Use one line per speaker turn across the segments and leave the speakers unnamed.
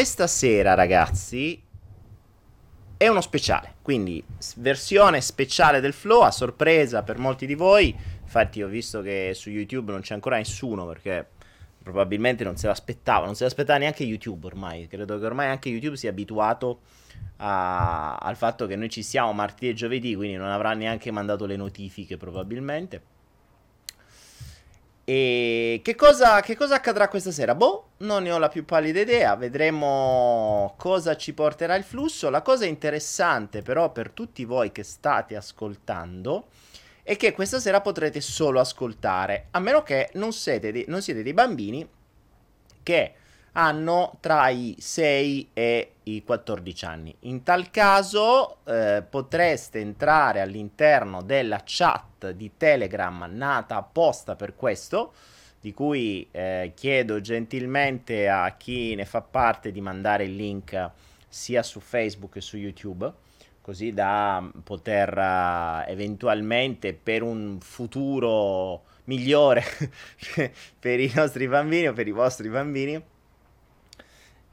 questa sera, ragazzi, è uno speciale. Quindi, versione speciale del flow a sorpresa per molti di voi. Infatti, ho visto che su YouTube non c'è ancora nessuno perché probabilmente non se l'aspettava. Non se l'aspettava neanche YouTube ormai. Credo che ormai anche YouTube sia abituato a, al fatto che noi ci siamo martedì e giovedì. Quindi non avrà neanche mandato le notifiche, probabilmente. E che cosa, che cosa accadrà questa sera? Boh, non ne ho la più pallida idea, vedremo cosa ci porterà il flusso. La cosa interessante però per tutti voi che state ascoltando è che questa sera potrete solo ascoltare, a meno che non siete, dei, non siete dei bambini che hanno tra i 6 e i 14 anni. In tal caso eh, potreste entrare all'interno della chat di Telegram nata apposta per questo, di cui eh, chiedo gentilmente a chi ne fa parte di mandare il link sia su Facebook che su YouTube, così da poter uh, eventualmente per un futuro migliore per i nostri bambini o per i vostri bambini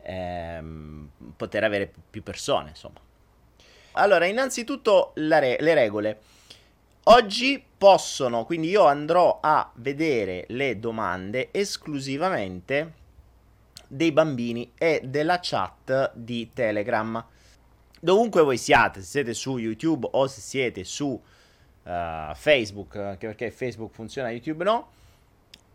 ehm, poter avere più persone, insomma. Allora, innanzitutto re- le regole. Oggi possono, quindi io andrò a vedere le domande esclusivamente dei bambini e della chat di Telegram. Dovunque voi siate, se siete su YouTube o se siete su uh, Facebook, anche perché Facebook funziona, YouTube no,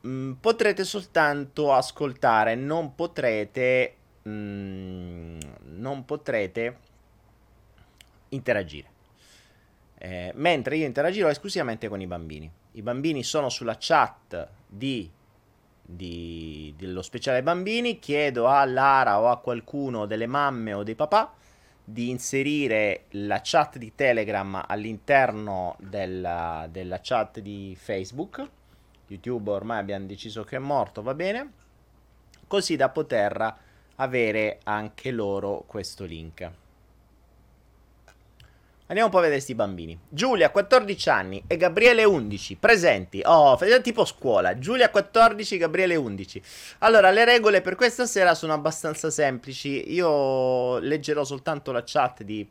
mh, mm, potrete soltanto ascoltare, non potrete mm, non potrete interagire. Eh, mentre io interagirò esclusivamente con i bambini. I bambini sono sulla chat di, di, dello speciale bambini. Chiedo a Lara o a qualcuno delle mamme o dei papà di inserire la chat di Telegram all'interno della, della chat di Facebook. YouTube ormai abbiamo deciso che è morto, va bene? Così da poter avere anche loro questo link. Andiamo un po' a vedere questi bambini. Giulia, 14 anni, e Gabriele, 11, presenti. Oh, tipo scuola. Giulia, 14, Gabriele, 11. Allora, le regole per questa sera sono abbastanza semplici. Io leggerò soltanto la chat di,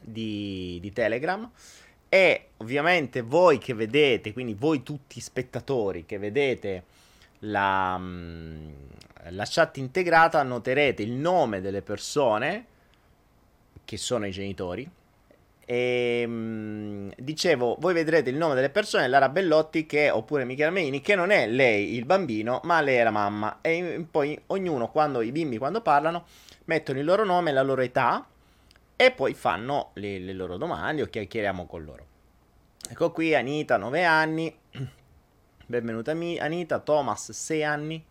di, di Telegram. E ovviamente voi che vedete, quindi voi tutti spettatori che vedete la, mm, la chat integrata noterete il nome delle persone che sono i genitori. E mh, dicevo, voi vedrete il nome delle persone, Lara Bellotti che, oppure Michela Meini, che non è lei il bambino, ma lei è la mamma. E poi ognuno, quando i bimbi quando parlano, mettono il loro nome la loro età e poi fanno le, le loro domande o chiacchieriamo con loro. Ecco qui Anita, 9 anni. Benvenuta Anita, Thomas, 6 anni.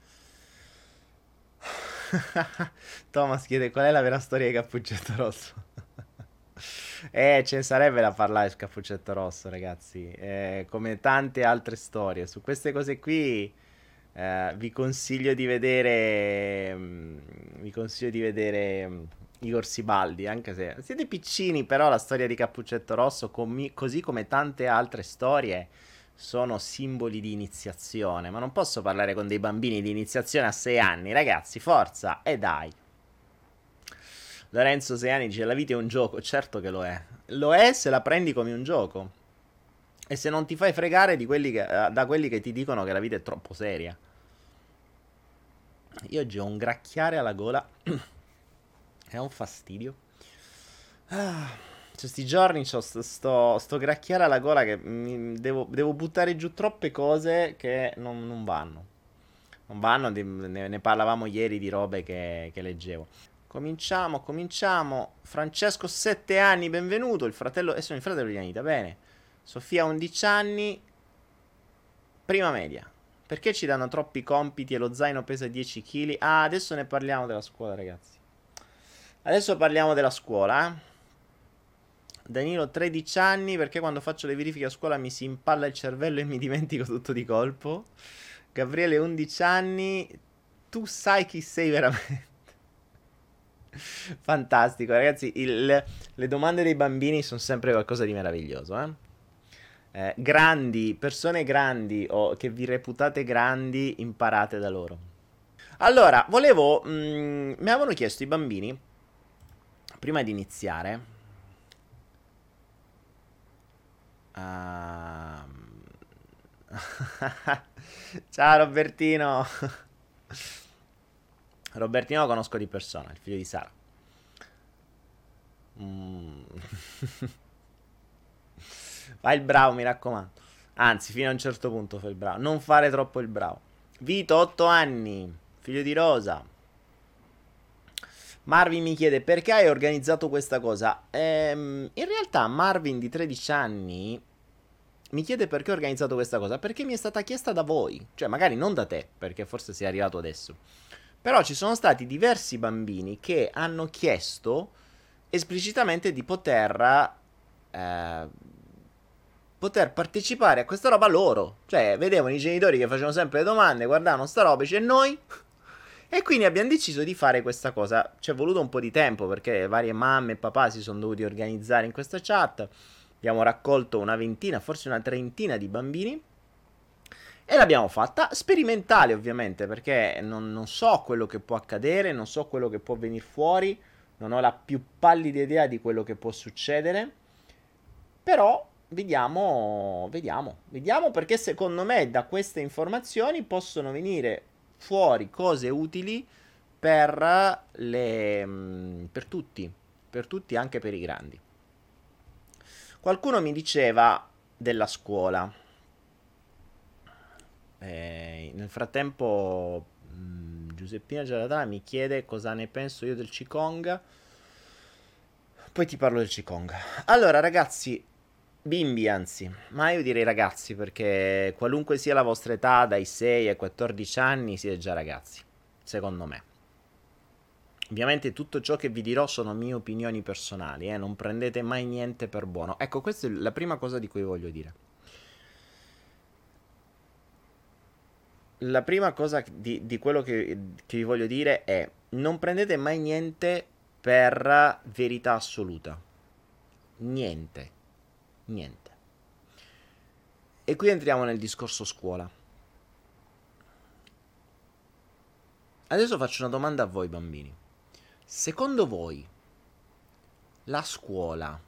Thomas chiede qual è la vera storia di Cappuccetto Rosso. eh, ce ne sarebbe da parlare su Cappuccetto Rosso, ragazzi. Eh, come tante altre storie. Su queste cose qui eh, vi consiglio di vedere. Mm, vi consiglio di vedere. Mm, Igor Sibaldi, anche se siete piccini, però la storia di Cappuccetto Rosso, com- così come tante altre storie, sono simboli di iniziazione, ma non posso parlare con dei bambini di iniziazione a 6 anni, ragazzi, forza, e dai. Lorenzo 6 anni dice la vita è un gioco, certo che lo è. Lo è se la prendi come un gioco. E se non ti fai fregare quelli che, eh, da quelli che ti dicono che la vita è troppo seria. Io oggi ho un gracchiare alla gola. è un fastidio. Ah. Questi giorni ho sto, sto, sto gracchiare alla gola che mi, devo, devo, buttare giù troppe cose che non, non vanno. Non vanno, ne, ne, parlavamo ieri di robe che, che leggevo. Cominciamo, cominciamo. Francesco, 7 anni, benvenuto. Il fratello, e sono il fratello di Anita, bene. Sofia, 11 anni. Prima media. Perché ci danno troppi compiti e lo zaino pesa 10 kg? Ah, adesso ne parliamo della scuola, ragazzi. Adesso parliamo della scuola, eh. Danilo 13 anni perché quando faccio le verifiche a scuola mi si impalla il cervello e mi dimentico tutto di colpo. Gabriele 11 anni, tu sai chi sei veramente. Fantastico, ragazzi. Il, le domande dei bambini sono sempre qualcosa di meraviglioso. Eh? Eh, grandi, persone grandi o che vi reputate grandi, imparate da loro. Allora, volevo... Mm, mi avevano chiesto i bambini, prima di iniziare... Uh... Ciao Robertino. Robertino lo conosco di persona, il figlio di Sara. Mm. Fai il bravo, mi raccomando. Anzi, fino a un certo punto fai il bravo. Non fare troppo il bravo. Vito, 8 anni, figlio di Rosa. Marvin mi chiede perché hai organizzato questa cosa. Ehm, in realtà Marvin di 13 anni mi chiede perché ho organizzato questa cosa. Perché mi è stata chiesta da voi. Cioè, magari non da te, perché forse sei arrivato adesso. Però ci sono stati diversi bambini che hanno chiesto esplicitamente di poter... Eh, poter partecipare a questa roba loro. Cioè, vedevano i genitori che facevano sempre le domande, guardavano sta roba e dice noi. E quindi abbiamo deciso di fare questa cosa. Ci è voluto un po' di tempo perché varie mamme e papà si sono dovuti organizzare in questa chat. Abbiamo raccolto una ventina, forse una trentina di bambini. E l'abbiamo fatta sperimentale, ovviamente, perché non, non so quello che può accadere, non so quello che può venire fuori, non ho la più pallida idea di quello che può succedere. Però vediamo, vediamo, vediamo perché secondo me da queste informazioni possono venire fuori cose utili per, le, mm, per tutti, per tutti anche per i grandi. Qualcuno mi diceva della scuola. Eh, nel frattempo mh, mm, Giuseppina Gelatana mi chiede cosa ne penso io del Qigong. Poi ti parlo del Qigong. Allora ragazzi, Bimbi, anzi, ma io direi ragazzi, perché qualunque sia la vostra età, dai 6 ai 14 anni, siete già ragazzi, secondo me. Ovviamente tutto ciò che vi dirò sono mie opinioni personali, eh? non prendete mai niente per buono. Ecco, questa è la prima cosa di cui voglio dire. La prima cosa di, di quello che, che vi voglio dire è non prendete mai niente per verità assoluta. Niente niente. E qui entriamo nel discorso scuola. Adesso faccio una domanda a voi bambini. Secondo voi la scuola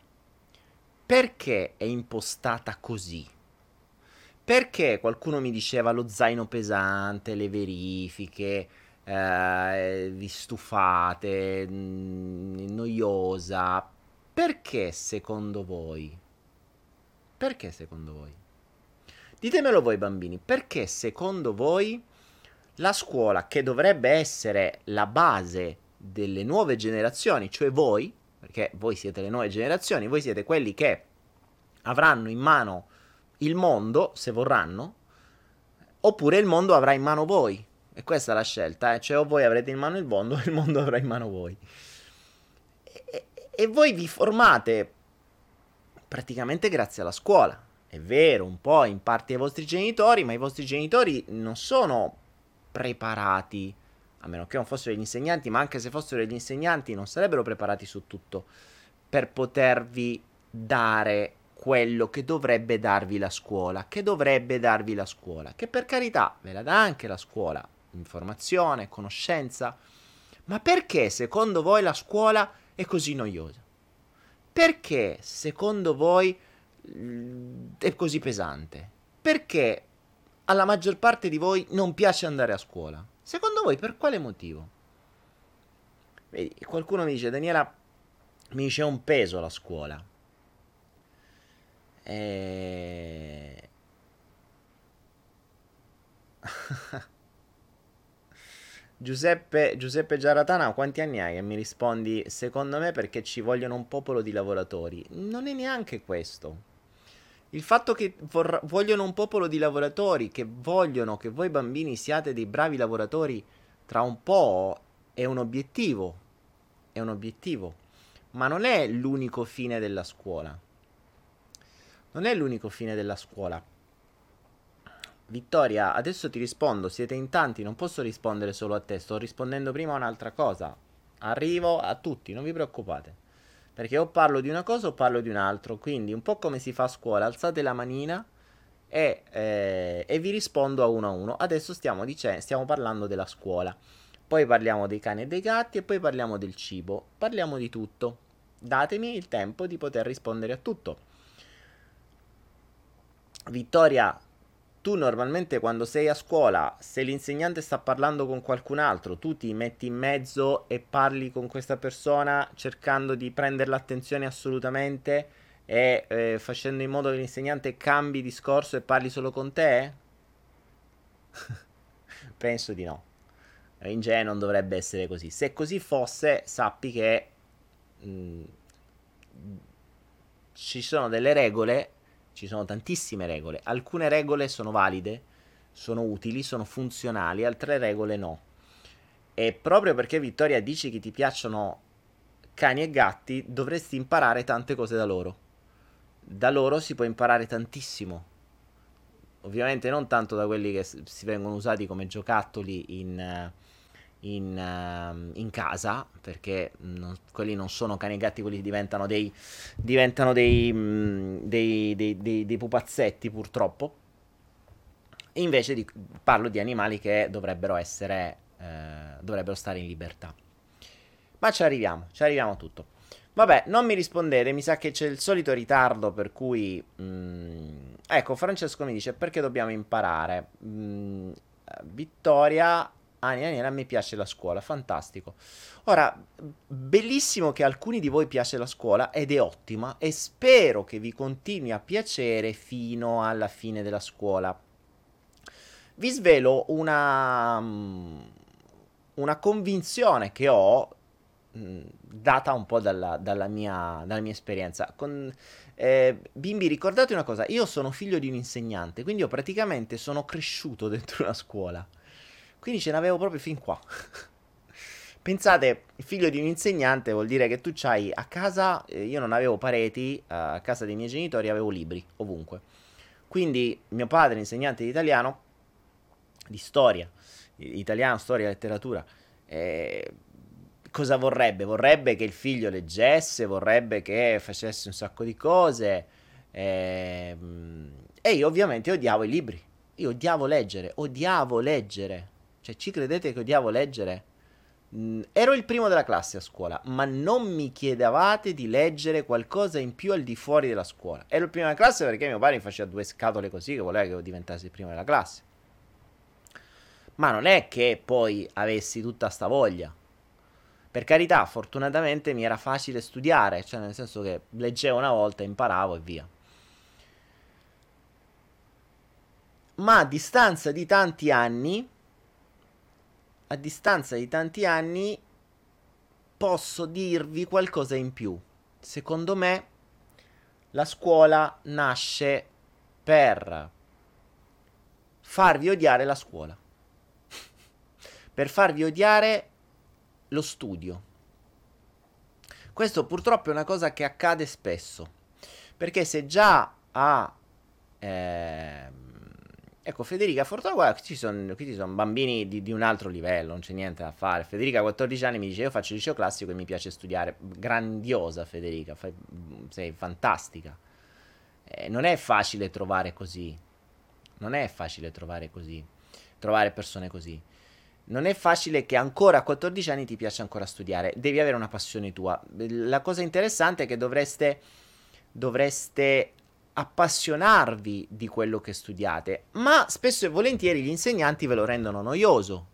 perché è impostata così? Perché qualcuno mi diceva lo zaino pesante, le verifiche, eh, vi stufate, mh, mm, noiosa? Perché secondo voi? Perché secondo voi? Ditemelo voi bambini, perché secondo voi la scuola che dovrebbe essere la base delle nuove generazioni, cioè voi, perché voi siete le nuove generazioni, voi siete quelli che avranno in mano il mondo, se vorranno, oppure il mondo avrà in mano voi. E questa è la scelta, eh? cioè o voi avrete in mano il mondo o il mondo avrà in mano voi. E, e voi vi formate praticamente grazie alla scuola. È vero, un po' in parte ai vostri genitori, ma i vostri genitori non sono preparati, a meno che non fossero gli insegnanti, ma anche se fossero gli insegnanti non sarebbero preparati su tutto per potervi dare quello che dovrebbe darvi la scuola, che dovrebbe darvi la scuola, che per carità ve la dà anche la scuola, informazione, conoscenza, ma perché secondo voi la scuola è così noiosa? Perché secondo voi mm, è così pesante? Perché alla maggior parte di voi non piace andare a scuola? Secondo voi per quale motivo? Vedi, qualcuno mi dice, Daniela, mi dice un peso la scuola. E... Giuseppe, Giuseppe Giaratana, quanti anni hai? E mi rispondi, secondo me perché ci vogliono un popolo di lavoratori. Non è neanche questo. Il fatto che vor- vogliono un popolo di lavoratori, che vogliono che voi bambini siate dei bravi lavoratori tra un po', è un obiettivo. È un obiettivo. Ma non è l'unico fine della scuola. Non è l'unico fine della scuola. Vittoria, adesso ti rispondo, siete in tanti, non posso rispondere solo a te, sto rispondendo prima a un'altra cosa. Arrivo a tutti, non vi preoccupate. Perché o parlo di una cosa o parlo di un altro, quindi un po' come si fa a scuola, alzate la manina e, eh, e vi rispondo a uno a uno. Adesso stiamo, dicendo, stiamo parlando della scuola. poi parliamo dei cani e dei gatti e poi parliamo del cibo. Parliamo di tutto. Datemi il tempo di poter rispondere a tutto. Vittoria, tu normalmente quando sei a scuola, se l'insegnante sta parlando con qualcun altro, tu ti metti in mezzo e parli con questa persona cercando di prendere l'attenzione assolutamente e eh, facendo in modo che l'insegnante cambi discorso e parli solo con te? Penso di no in genere non dovrebbe essere così. Se così fosse, sappi che mh, mm, ci sono delle regole, ci sono tantissime regole. Alcune regole sono valide, sono utili, sono funzionali, altre regole no. E proprio perché Vittoria dici che ti piacciono cani e gatti, dovresti imparare tante cose da loro. Da loro si può imparare tantissimo. Ovviamente non tanto da quelli che si vengono usati come giocattoli in, uh, in casa, perché non, quelli non sono cani e gatti, quelli diventano dei, diventano dei, mh, mm, dei, dei, dei, dei pupazzetti purtroppo. E invece di, parlo di animali che dovrebbero essere, eh, dovrebbero stare in libertà. Ma ci arriviamo, ci arriviamo a tutto. Vabbè, non mi rispondete, mi sa che c'è il solito ritardo per cui... Mh, mm, ecco, Francesco mi dice perché dobbiamo imparare. Mh, mm, Vittoria Ani, Ani, a me piace la scuola, fantastico. Ora, bellissimo che alcuni di voi piace la scuola ed è ottima e spero che vi continui a piacere fino alla fine della scuola. Vi svelo una, mm, una convinzione che ho mm, data un po' dalla, dalla, mia, dalla mia, esperienza. Con, eh, bimbi, ricordate una cosa, io sono figlio di un insegnante, quindi io praticamente sono cresciuto dentro una scuola. Quindi ce n'avevo proprio fin qua. Pensate, figlio di un insegnante vuol dire che tu c'hai a casa, eh, io non avevo pareti, eh, a casa dei miei genitori avevo libri, ovunque. Quindi mio padre, insegnante di italiano, di storia, italiano, storia, letteratura, eh, cosa vorrebbe? Vorrebbe che il figlio leggesse, vorrebbe che facesse un sacco di cose. Eh, e io ovviamente odiavo i libri. Io odiavo leggere, odiavo leggere. Cioè, ci credete che odiavo leggere? Mm, ero il primo della classe a scuola, ma non mi chiedevate di leggere qualcosa in più al di fuori della scuola. Ero il primo della classe perché mio padre mi faceva due scatole così che voleva che io diventassi il primo della classe. Ma non è che poi avessi tutta sta voglia. Per carità, fortunatamente mi era facile studiare, cioè nel senso che leggevo una volta, imparavo e via. Ma a distanza di tanti anni a distanza di tanti anni posso dirvi qualcosa in più. Secondo me la scuola nasce per farvi odiare la scuola, per farvi odiare lo studio. Questo purtroppo è una cosa che accade spesso, perché se già a... Eh, Ecco, Federica Fortuna, guarda, qui ci sono, sono bambini di, di, un altro livello, non c'è niente da fare. Federica, a 14 anni, mi dice: Io faccio liceo classico e mi piace studiare. Grandiosa, Federica, fai, sei fantastica. Eh, non è facile trovare così. Non è facile trovare così. Trovare persone così. Non è facile che ancora a 14 anni ti piaccia ancora studiare. Devi avere una passione tua. La cosa interessante è che dovreste. Dovreste appassionarvi di quello che studiate, ma spesso e volentieri gli insegnanti ve lo rendono noioso.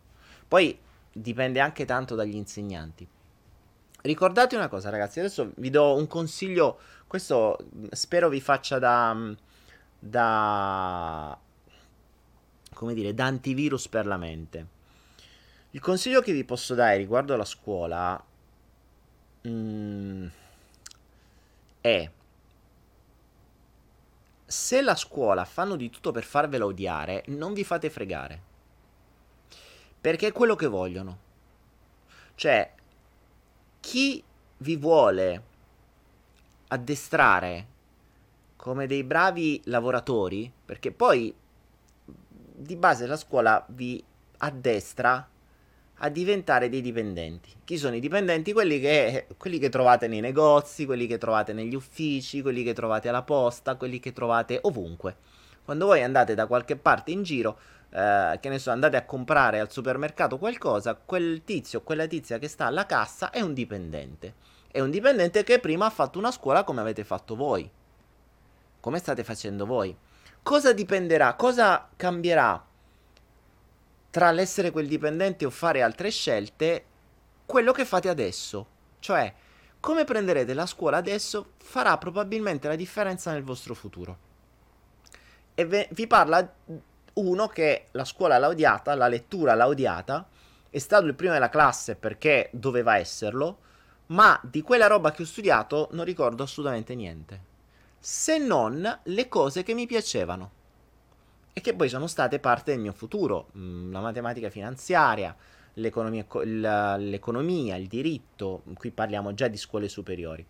Poi dipende anche tanto dagli insegnanti. Ricordate una cosa, ragazzi, adesso vi do un consiglio, questo spero vi faccia da da come dire, da antivirus per la mente. Il consiglio che vi posso dare riguardo alla scuola mm, è se la scuola fanno di tutto per farvela odiare, non vi fate fregare. Perché è quello che vogliono. Cioè, chi vi vuole addestrare come dei bravi lavoratori, perché poi di base la scuola vi addestra a diventare dei dipendenti. Chi sono i dipendenti? Quelli che, quelli che, trovate nei negozi, quelli che trovate negli uffici, quelli che trovate alla posta, quelli che trovate ovunque. Quando voi andate da qualche parte in giro, eh, che ne so, andate a comprare al supermercato qualcosa, quel tizio quella tizia che sta alla cassa è un dipendente. È un dipendente che prima ha fatto una scuola come avete fatto voi. Come state facendo voi. Cosa dipenderà? Cosa cambierà tra l'essere quel dipendente o fare altre scelte? Quello che fate adesso. Cioè, come prenderete la scuola adesso farà probabilmente la differenza nel vostro futuro. E ve- vi parla uno che la scuola l'ha odiata, la lettura l'ha odiata, è stato il primo della classe perché doveva esserlo, ma di quella roba che ho studiato non ricordo assolutamente niente. Se non le cose che mi piacevano e che poi sono state parte del mio futuro, mm, la matematica finanziaria, l'economia, l'economia, il diritto, qui parliamo già di scuole superiori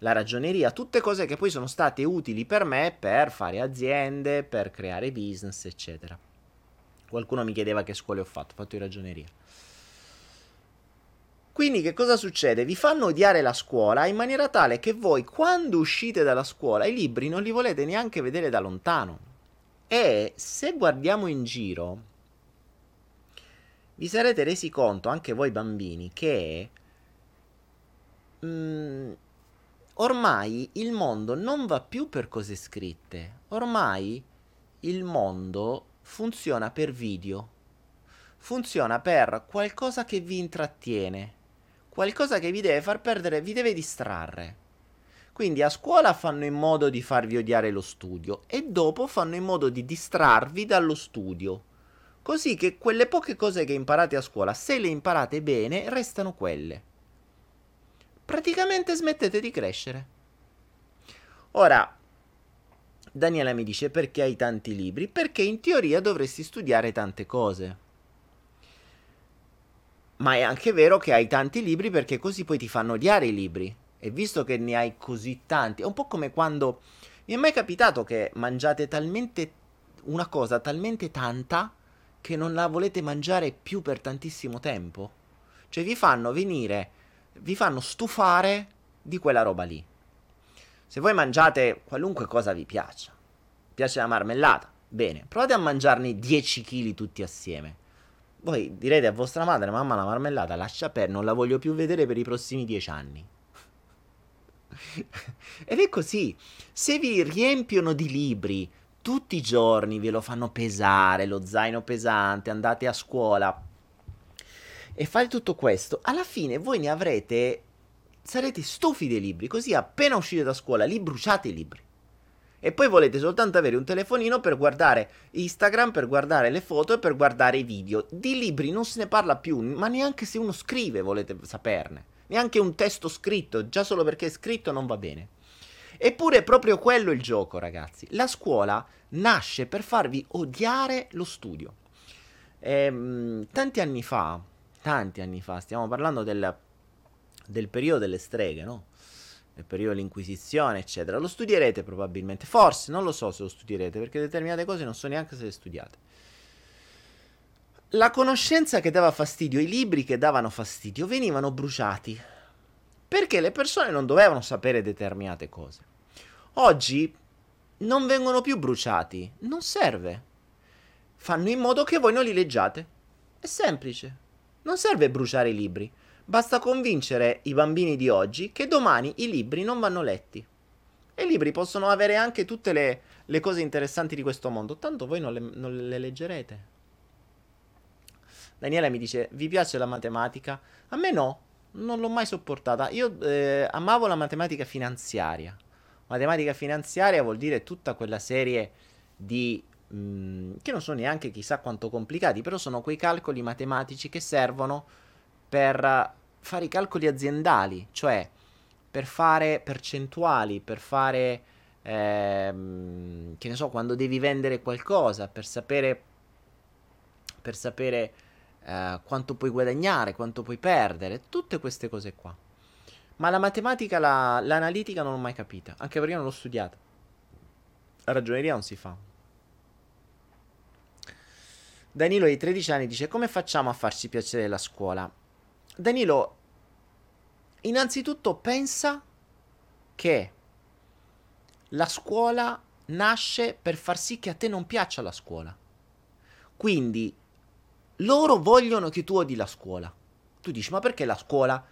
la ragioneria, tutte cose che poi sono state utili per me per fare aziende, per creare business, eccetera. Qualcuno mi chiedeva che scuole ho fatto, ho fatto di ragioneria. Quindi che cosa succede? Vi fanno odiare la scuola in maniera tale che voi quando uscite dalla scuola i libri non li volete neanche vedere da lontano. E se guardiamo in giro, vi sarete resi conto, anche voi bambini, che... Mm, ormai il mondo non va più per cose scritte, ormai il mondo funziona per video, funziona per qualcosa che vi intrattiene, qualcosa che vi deve far perdere, vi deve distrarre. Quindi a scuola fanno in modo di farvi odiare lo studio e dopo fanno in modo di distrarvi dallo studio. Così che quelle poche cose che imparate a scuola, se le imparate bene, restano quelle praticamente smettete di crescere. Ora, Daniela mi dice perché hai tanti libri? Perché in teoria dovresti studiare tante cose. Ma è anche vero che hai tanti libri perché così poi ti fanno odiare i libri. E visto che ne hai così tanti, è un po' come quando mi è mai capitato che mangiate talmente una cosa talmente tanta che non la volete mangiare più per tantissimo tempo. Cioè vi fanno venire vi fanno stufare di quella roba lì. Se voi mangiate qualunque cosa vi piaccia, piace la marmellata, bene, provate a mangiarne 10 kg tutti assieme. Voi direte a vostra madre, mamma la marmellata lascia per, non la voglio più vedere per i prossimi 10 anni. Ed è così, se vi riempiono di libri tutti i giorni, ve lo fanno pesare, lo zaino pesante, andate a scuola, e fate tutto questo, alla fine voi ne avrete. Sarete stufi dei libri, così appena uscite da scuola li bruciate i libri. E poi volete soltanto avere un telefonino per guardare Instagram, per guardare le foto e per guardare i video. Di libri non se ne parla più, ma neanche se uno scrive volete saperne. Neanche un testo scritto, già solo perché è scritto non va bene. Eppure è proprio quello il gioco, ragazzi. La scuola nasce per farvi odiare lo studio. Ehm, tanti anni fa, tanti anni fa, stiamo parlando del, del periodo delle streghe, no? Del periodo dell'Inquisizione, eccetera. Lo studierete probabilmente, forse, non lo so se lo studierete, perché determinate cose non so neanche se le studiate. La conoscenza che dava fastidio, i libri che davano fastidio, venivano bruciati. Perché le persone non dovevano sapere determinate cose. Oggi non vengono più bruciati, non serve. Fanno in modo che voi non li leggiate. È semplice. Non serve bruciare i libri, basta convincere i bambini di oggi che domani i libri non vanno letti. E i libri possono avere anche tutte le, le cose interessanti di questo mondo, tanto voi non le, non le leggerete. Daniela mi dice, vi piace la matematica? A me no, non l'ho mai sopportata. Io eh, amavo la matematica finanziaria. Matematica finanziaria vuol dire tutta quella serie di Mm, che non sono neanche chissà quanto complicati, però sono quei calcoli matematici che servono per fare i calcoli aziendali, cioè per fare percentuali, per fare, ehm, che ne so, quando devi vendere qualcosa, per sapere, per sapere eh, quanto puoi guadagnare, quanto puoi perdere, tutte queste cose qua. Ma la matematica, la, l'analitica non l'ho mai capita, anche perché non l'ho studiata. La ragioneria non si fa. Danilo di 13 anni dice come facciamo a farci piacere la scuola? Danilo, innanzitutto pensa che la scuola nasce per far sì che a te non piaccia la scuola. Quindi loro vogliono che tu odi la scuola. Tu dici, ma perché la scuola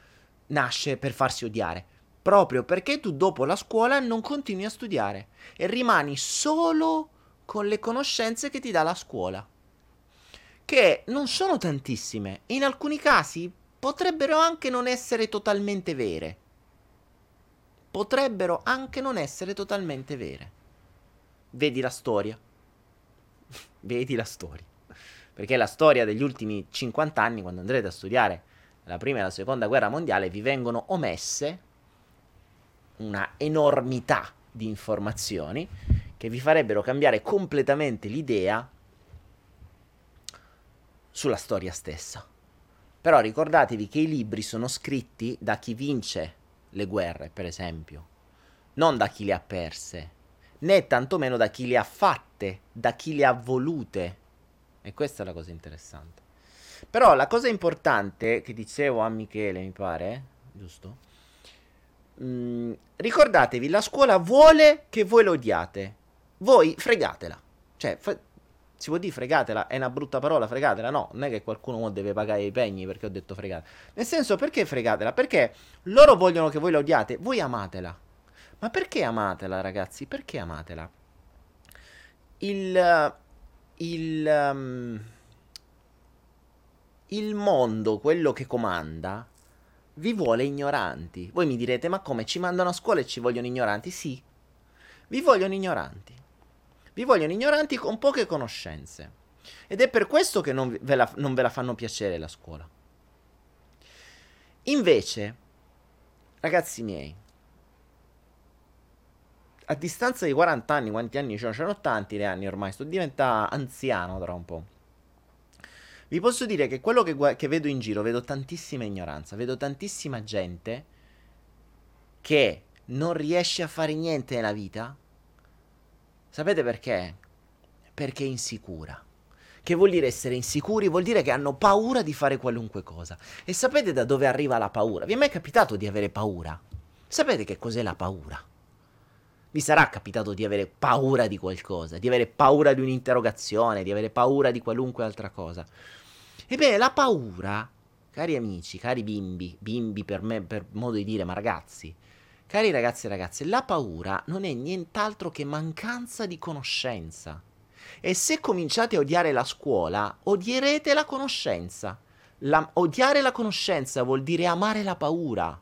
nasce per farsi odiare? Proprio perché tu dopo la scuola non continui a studiare e rimani solo con le conoscenze che ti dà la scuola. Che non sono tantissime, in alcuni casi potrebbero anche non essere totalmente vere. Potrebbero anche non essere totalmente vere. Vedi la storia. Vedi la storia. Perché la storia degli ultimi 50 anni, quando andrete a studiare la prima e la seconda guerra mondiale, vi vengono omesse una enormità di informazioni che vi farebbero cambiare completamente l'idea sulla storia stessa. Però ricordatevi che i libri sono scritti da chi vince le guerre, per esempio, non da chi le ha perse, né tantomeno da chi le ha fatte, da chi le ha volute. E questa è la cosa interessante. Però la cosa importante che dicevo a Michele, mi pare, giusto? Mm, ricordatevi, la scuola vuole che voi lo odiate. Voi fregatela. Cioè, fa- si può dire fregatela, è una brutta parola, fregatela. No, non è che qualcuno deve pagare i pegni perché ho detto fregatela. Nel senso, perché fregatela? Perché loro vogliono che voi la odiate, voi amatela. Ma perché amatela, ragazzi? Perché amatela? Il... Il... Um, il mondo, quello che comanda, vi vuole ignoranti. Voi mi direte, ma come ci mandano a scuola e ci vogliono ignoranti? Sì, vi vogliono ignoranti. Vi vogliono ignoranti con poche conoscenze. Ed è per questo che non ve la, non ve la fanno piacere la scuola. Invece, ragazzi miei, a distanza di 40 anni, quanti anni c'erano? C'erano tanti anni ormai, sto diventando anziano tra un po'. Vi posso dire che quello che, che vedo in giro, vedo tantissima ignoranza, vedo tantissima gente che non riesce a fare niente nella vita. Sapete perché? Perché è insicura. Che vuol dire essere insicuri? Vuol dire che hanno paura di fare qualunque cosa. E sapete da dove arriva la paura? Vi è mai capitato di avere paura? Sapete che cos'è la paura? Vi sarà capitato di avere paura di qualcosa, di avere paura di un'interrogazione, di avere paura di qualunque altra cosa. Ebbene, la paura, cari amici, cari bimbi, bimbi per me, per modo di dire, ma ragazzi, cari ragazzi e ragazze, la paura non è nient'altro che mancanza di conoscenza. E se cominciate a odiare la scuola, odierete la conoscenza. La, odiare la conoscenza vuol dire amare la paura.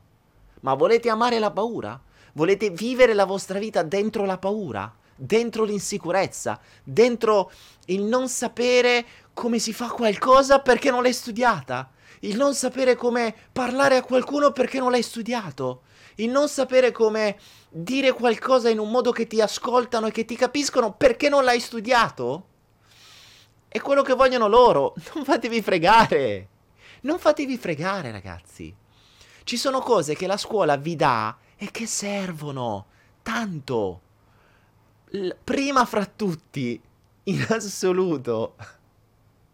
Ma volete amare la paura? Volete vivere la vostra vita dentro la paura? Dentro l'insicurezza? Dentro il non sapere come si fa qualcosa perché non l'hai studiata, il non sapere come parlare a qualcuno perché non l'hai studiato, il non sapere come dire qualcosa in un modo che ti ascoltano e che ti capiscono perché non l'hai studiato. È quello che vogliono loro. Non fatevi fregare. Non fatevi fregare, ragazzi. Ci sono cose che la scuola vi dà e che servono tanto. L- prima fra tutti, in assoluto,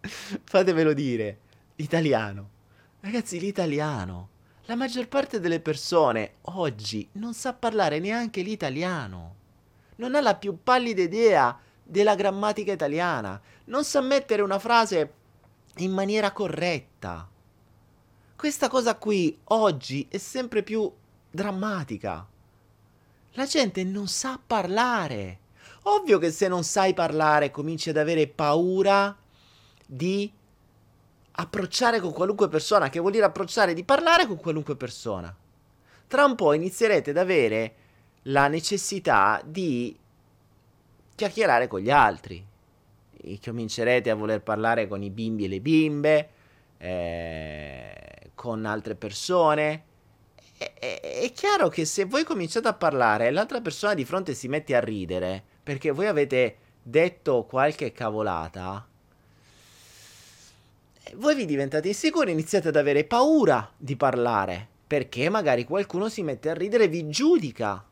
Fatevelo dire. L'italiano. Ragazzi, l'italiano. La maggior parte delle persone oggi non sa parlare neanche l'italiano. Non ha la più pallida idea della grammatica italiana. Non sa mettere una frase in maniera corretta. Questa cosa qui oggi è sempre più drammatica. La gente non sa parlare. Ovvio che se non sai parlare cominci ad avere paura di approcciare con qualunque persona, che vuol dire approcciare, di parlare con qualunque persona. Tra un po' inizierete ad avere la necessità di chiacchierare con gli altri. E comincerete a voler parlare con i bimbi e le bimbe, eh, con altre persone. È, chiaro che se voi cominciate a parlare e l'altra persona di fronte si mette a ridere perché voi avete detto qualche cavolata, voi vi diventate insicuri, iniziate ad avere paura di parlare, perché magari qualcuno si mette a ridere e vi giudica.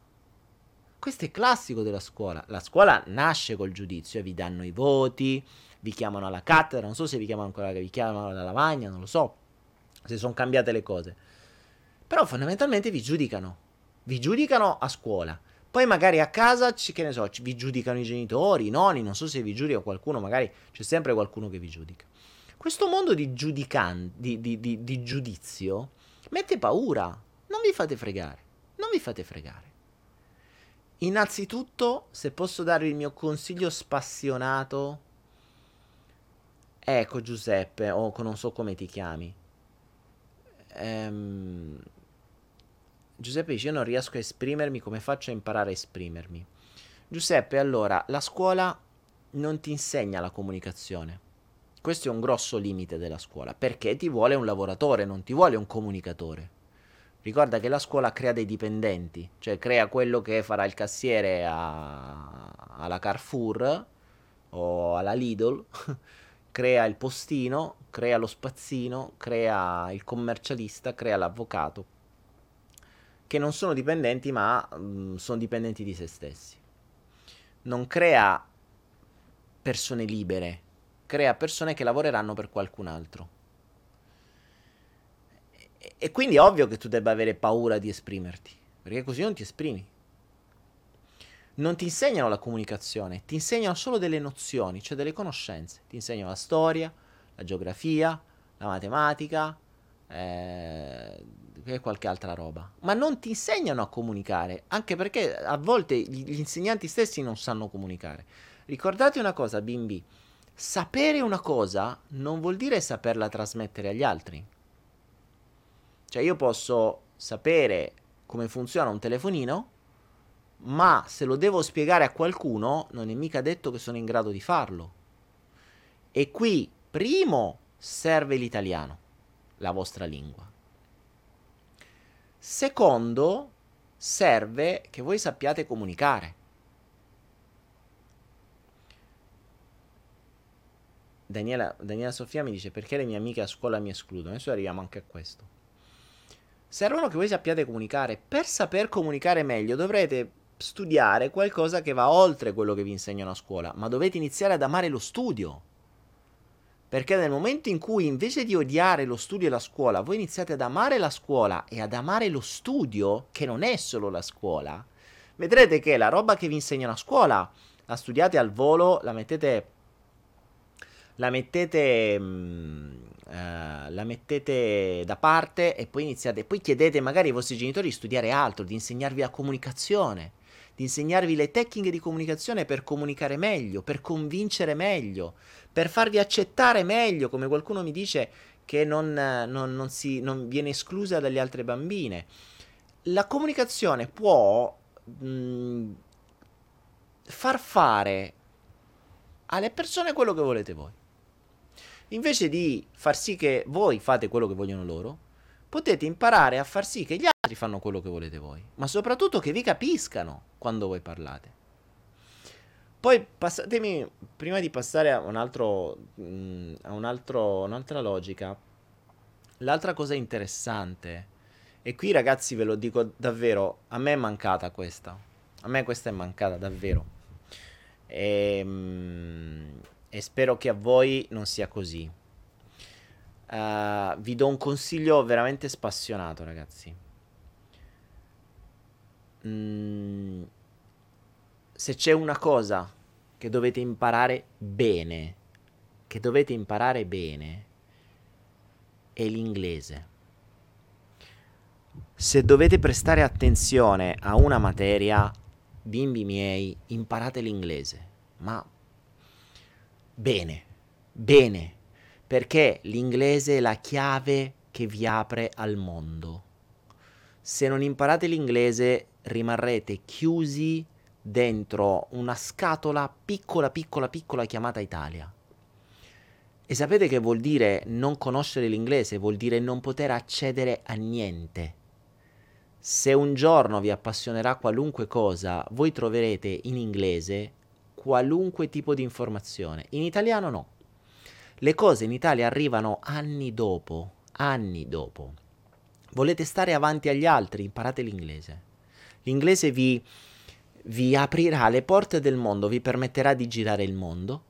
Questo è classico della scuola. La scuola nasce col giudizio, vi danno i voti, vi chiamano alla cattedra, non so se vi chiamano ancora, vi chiamano alla lavagna, non lo so, se sono cambiate le cose. Però fondamentalmente vi giudicano, vi giudicano a scuola. Poi magari a casa, che ne so, vi giudicano i genitori, i nonni, non so se vi giudica qualcuno, magari c'è sempre qualcuno che vi giudica. Questo mondo di, giudican- di, di, di giudizio mette paura. Non vi fate fregare. Non vi fate fregare. Innanzitutto, se posso darvi il mio consiglio spassionato, ecco Giuseppe, o non so come ti chiami. Ehm, Giuseppe dice: Io non riesco a esprimermi, come faccio a imparare a esprimermi? Giuseppe, allora, la scuola non ti insegna la comunicazione. Questo è un grosso limite della scuola, perché ti vuole un lavoratore, non ti vuole un comunicatore. Ricorda che la scuola crea dei dipendenti, cioè crea quello che farà il cassiere a, alla Carrefour o alla Lidl, crea il postino, crea lo spazzino, crea il commercialista, crea l'avvocato, che non sono dipendenti ma mh, mm, sono dipendenti di se stessi. Non crea persone libere, crea persone che lavoreranno per qualcun altro. E, e quindi è ovvio che tu debba avere paura di esprimerti, perché così non ti esprimi. Non ti insegnano la comunicazione, ti insegnano solo delle nozioni, cioè delle conoscenze. Ti insegnano la storia, la geografia, la matematica eh, e qualche altra roba. Ma non ti insegnano a comunicare, anche perché a volte gli, insegnanti stessi non sanno comunicare. Ricordate una cosa, bimbi, sapere una cosa non vuol dire saperla trasmettere agli altri. Cioè io posso sapere come funziona un telefonino, ma se lo devo spiegare a qualcuno non è mica detto che sono in grado di farlo. E qui, primo, serve l'italiano, la vostra lingua. Secondo, serve che voi sappiate comunicare. Daniela, Daniela Sofia mi dice perché le mie amiche a scuola mi escludono. Adesso arriviamo anche a questo. Servono che voi sappiate comunicare. Per saper comunicare meglio dovrete studiare qualcosa che va oltre quello che vi insegnano a scuola, ma dovete iniziare ad amare lo studio. Perché nel momento in cui invece di odiare lo studio e la scuola, voi iniziate ad amare la scuola e ad amare lo studio, che non è solo la scuola, vedrete che la roba che vi insegnano a scuola la studiate al volo, la mettete la mettete, mh, mm, uh, la mettete da parte e poi iniziate, poi chiedete magari ai vostri genitori di studiare altro, di insegnarvi la comunicazione, di insegnarvi le tecniche di comunicazione per comunicare meglio, per convincere meglio, per farvi accettare meglio, come qualcuno mi dice che non, non, non, si, non viene esclusa dalle altre bambine. La comunicazione può mh, mm, far fare alle persone quello che volete voi. Invece di far sì che voi fate quello che vogliono loro, potete imparare a far sì che gli altri fanno quello che volete voi, ma soprattutto che vi capiscano quando voi parlate. Poi passatemi, prima di passare a, un altro, mm, a un altro, un'altra logica, l'altra cosa interessante, e qui ragazzi ve lo dico davvero, a me è mancata questa, a me questa è mancata davvero. E, ehm, e spero che a voi non sia così. Uh, vi do un consiglio veramente spassionato, ragazzi. Mm, se c'è una cosa che dovete imparare bene, che dovete imparare bene, è l'inglese. Se dovete prestare attenzione a una materia, bimbi miei, imparate l'inglese. Ma bene, bene, perché l'inglese è la chiave che vi apre al mondo. Se non imparate l'inglese rimarrete chiusi dentro una scatola piccola, piccola, piccola chiamata Italia. E sapete che vuol dire non conoscere l'inglese? Vuol dire non poter accedere a niente. Se un giorno vi appassionerà qualunque cosa, voi troverete in inglese qualunque tipo di informazione. In italiano no. Le cose in Italia arrivano anni dopo, anni dopo. Volete stare avanti agli altri? Imparate l'inglese. L'inglese vi, vi aprirà le porte del mondo, vi permetterà di girare il mondo,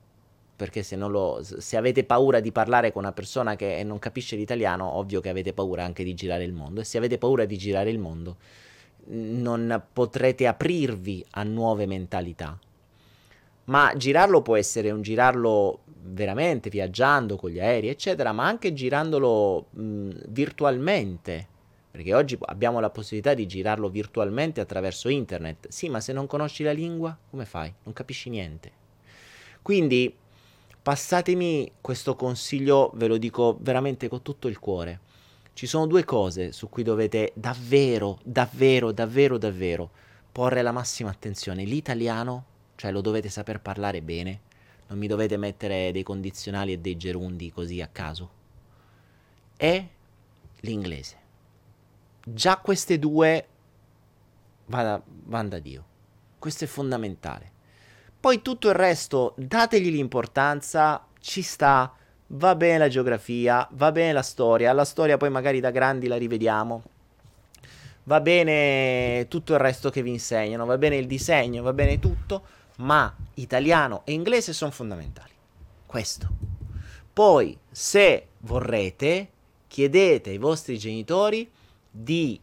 perché se, lo, se, avete paura di parlare con una persona che non capisce l'italiano, ovvio che avete paura anche di girare il mondo, e se avete paura di girare il mondo, non potrete aprirvi a nuove mentalità. Ma girarlo può essere un girarlo veramente viaggiando con gli aerei, eccetera, ma anche girandolo mh, virtualmente. Perché oggi abbiamo la possibilità di girarlo virtualmente attraverso internet. Sì, ma se non conosci la lingua, come fai? Non capisci niente. Quindi passatemi questo consiglio, ve lo dico veramente con tutto il cuore. Ci sono due cose su cui dovete davvero, davvero, davvero, davvero porre la massima attenzione. L'italiano cioè lo dovete saper parlare bene, non mi dovete mettere dei condizionali e dei gerundi così a caso. E l'inglese. Già queste due vanno da Dio. Questo è fondamentale. Poi tutto il resto, dategli l'importanza, ci sta, va bene la geografia, va bene la storia, la storia poi magari da grandi la rivediamo. Va bene tutto il resto che vi insegnano, va bene il disegno, va bene tutto ma italiano e inglese sono fondamentali. Questo. Poi, se vorrete, chiedete ai vostri genitori di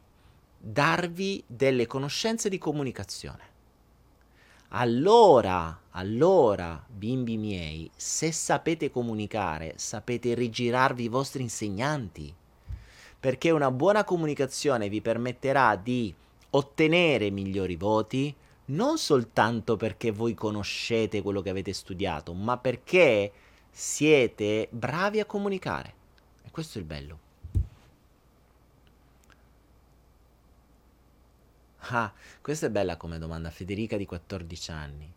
darvi delle conoscenze di comunicazione. Allora, allora, bimbi miei, se sapete comunicare, sapete rigirarvi i vostri insegnanti, perché una buona comunicazione vi permetterà di ottenere migliori voti, non soltanto perché voi conoscete quello che avete studiato, ma perché siete bravi a comunicare. E questo è il bello. Ah, questa è bella come domanda, Federica di 14 anni.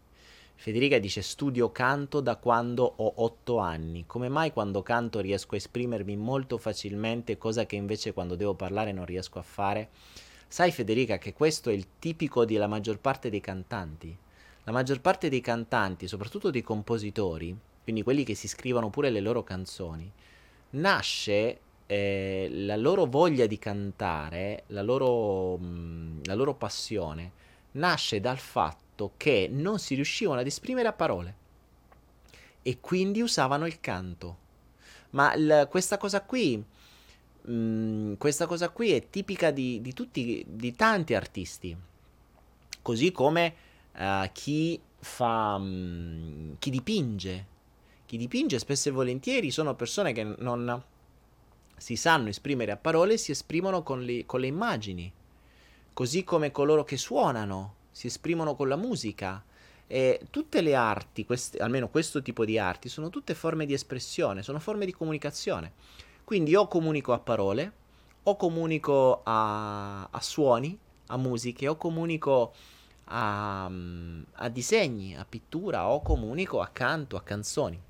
Federica dice studio canto da quando ho 8 anni. Come mai quando canto riesco a esprimermi molto facilmente, cosa che invece quando devo parlare non riesco a fare? Sai Federica che questo è il tipico della maggior parte dei cantanti. La maggior parte dei cantanti, soprattutto dei compositori, quindi quelli che si scrivono pure le loro canzoni, nasce eh, la loro voglia di cantare, la loro, mh, mm, la loro passione, nasce dal fatto che non si riuscivano ad esprimere a parole e quindi usavano il canto. Ma l- questa cosa qui Mm, questa cosa qui è tipica di, di, tutti, di tanti artisti, così come uh, chi fa, um, chi dipinge. Chi dipinge spesso e volentieri sono persone che non si sanno esprimere a parole, si esprimono con le, con le immagini, così come coloro che suonano si esprimono con la musica. E tutte le arti, queste, almeno questo tipo di arti, sono tutte forme di espressione, sono forme di comunicazione. Quindi o comunico a parole, o comunico a, a suoni, a musiche, o comunico a, a disegni, a pittura, o comunico a canto, a canzoni.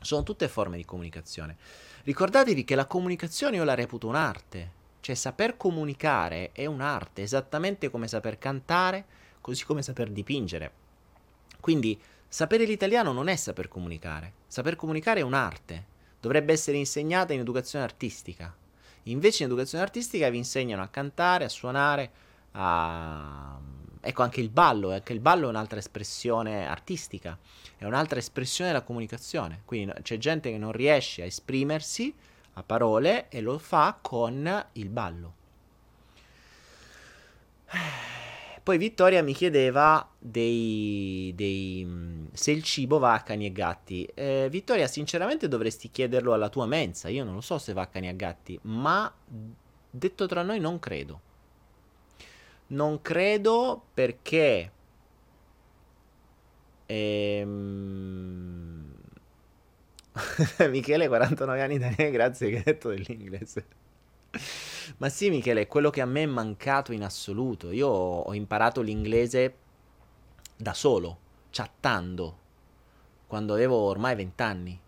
Sono tutte forme di comunicazione. Ricordatevi che la comunicazione io la reputo un'arte, cioè saper comunicare è un'arte, esattamente come saper cantare, così come saper dipingere. Quindi sapere l'italiano non è saper comunicare, saper comunicare è un'arte, dovrebbe essere insegnata in educazione artistica. Invece in educazione artistica vi insegnano a cantare, a suonare, a... Ecco anche il ballo, anche il ballo è un'altra espressione artistica, è un'altra espressione della comunicazione. Quindi c'è gente che non riesce a esprimersi a parole e lo fa con il ballo. Poi Vittoria mi chiedeva dei, dei, se il cibo va a cani e gatti. Eh, Vittoria, sinceramente dovresti chiederlo alla tua mensa. Io non lo so se va a cani e gatti, ma detto tra noi non credo. Non credo perché... Ehm... Michele, 49 anni da me, grazie che hai detto dell'inglese. Ma sì, Michele, è quello che a me è mancato in assoluto. Io ho imparato l'inglese da solo, chattando, quando avevo ormai vent'anni.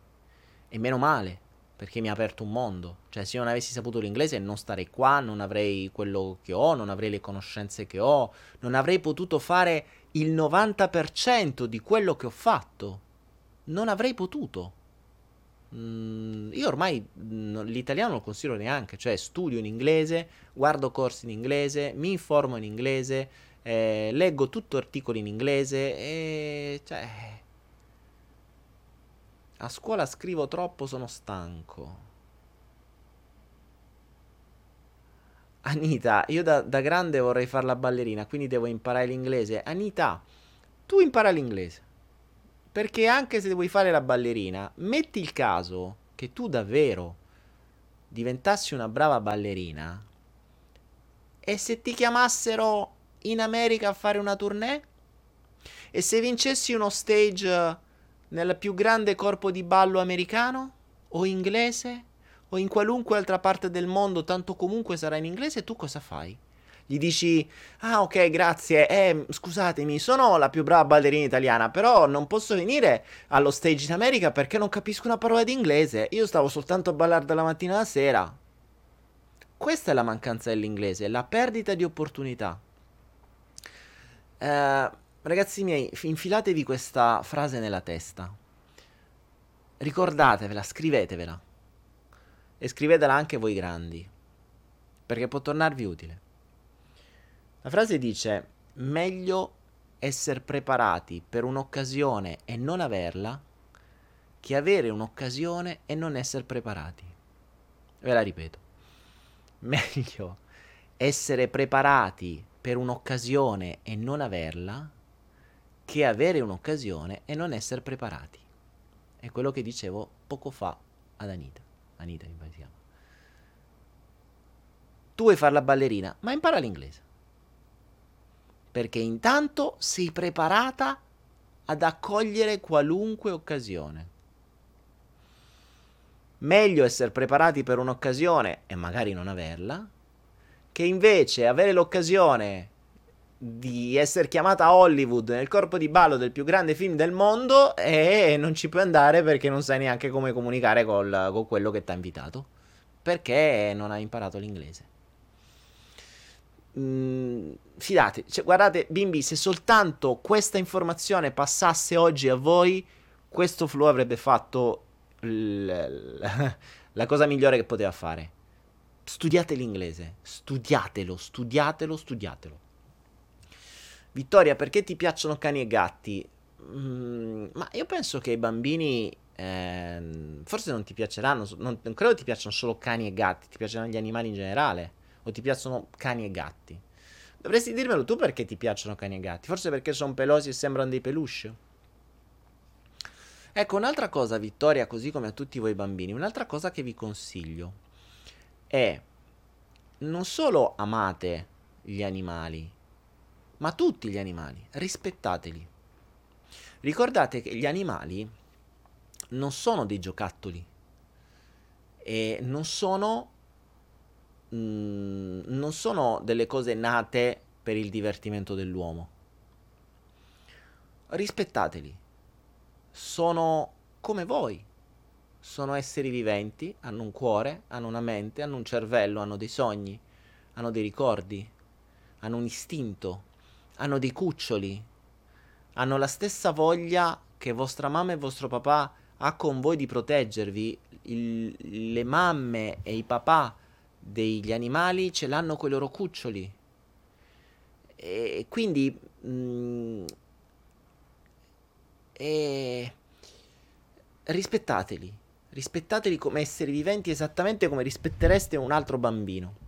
E meno male, perché mi ha aperto un mondo. Cioè, se io non avessi saputo l'inglese non starei qua, non avrei quello che ho, non avrei le conoscenze che ho, non avrei potuto fare il 90% di quello che ho fatto. Non avrei potuto. Mm, io ormai mm, l'italiano non lo considero neanche, cioè studio in inglese, guardo corsi in inglese, mi informo in inglese, eh, leggo tutto articoli in inglese e cioè a scuola scrivo troppo, sono stanco. Anita, io da, da grande vorrei fare la ballerina, quindi devo imparare l'inglese. Anita, tu impara l'inglese. Perché anche se vuoi fare la ballerina, metti il caso che tu davvero diventassi una brava ballerina e se ti chiamassero in America a fare una tournée? E se vincessi uno stage nel più grande corpo di ballo americano? O inglese? O in qualunque altra parte del mondo, tanto comunque sarà in inglese, tu cosa fai? Gli dici, ah ok, grazie, eh, scusatemi, sono la più brava ballerina italiana, però non posso venire allo stage in America perché non capisco una parola di inglese. Io stavo soltanto a ballare dalla mattina alla sera. Questa è la mancanza dell'inglese, la perdita di opportunità. Eh, ragazzi miei, infilatevi questa frase nella testa. Ricordatevela, scrivetevela. E scrivetela anche voi grandi, perché può tornarvi utile. La frase dice, meglio essere preparati per un'occasione e non averla, che avere un'occasione e non essere preparati. Ve la ripeto. Meglio essere preparati per un'occasione e non averla che avere un'occasione e non essere preparati. È quello che dicevo poco fa ad Anita. Anita, mi chiama. Tu vuoi fare la ballerina, ma impara l'inglese. Perché intanto sei preparata ad accogliere qualunque occasione. Meglio essere preparati per un'occasione e magari non averla, che invece avere l'occasione di essere chiamata Hollywood nel corpo di ballo del più grande film del mondo e non ci puoi andare perché non sai neanche come comunicare col, con quello che ti ha invitato perché non hai imparato l'inglese. Mm, fidate, cioè, guardate bimbi, se soltanto questa informazione passasse oggi a voi, questo flow avrebbe fatto l- l- la cosa migliore che poteva fare studiate l'inglese, studiatelo, studiatelo, studiatelo. Vittoria, perché ti piacciono cani e gatti? Mm, ma io penso che i bambini eh, forse non ti piaceranno, non, non credo ti piacciono solo cani e gatti, ti piacciono gli animali in generale, o ti piacciono cani e gatti. Dovresti dirmelo tu perché ti piacciono cani e gatti, forse perché sono pelosi e sembrano dei peluche. Ecco, un'altra cosa, Vittoria, così come a tutti voi bambini, un'altra cosa che vi consiglio è non solo amate gli animali, ma tutti gli animali, rispettateli. Ricordate che gli animali non sono dei giocattoli e non sono, mm, non sono delle cose nate per il divertimento dell'uomo. Rispettateli. Sono come voi sono esseri viventi, hanno un cuore, hanno una mente, hanno un cervello, hanno dei sogni, hanno dei ricordi, hanno un istinto, hanno dei cuccioli, hanno la stessa voglia che vostra mamma e vostro papà ha con voi di proteggervi. Il, le mamme e i papà degli animali ce l'hanno con i loro cuccioli. E quindi... Mh, mm, e rispettateli rispettateli come esseri viventi esattamente come rispettereste un altro bambino.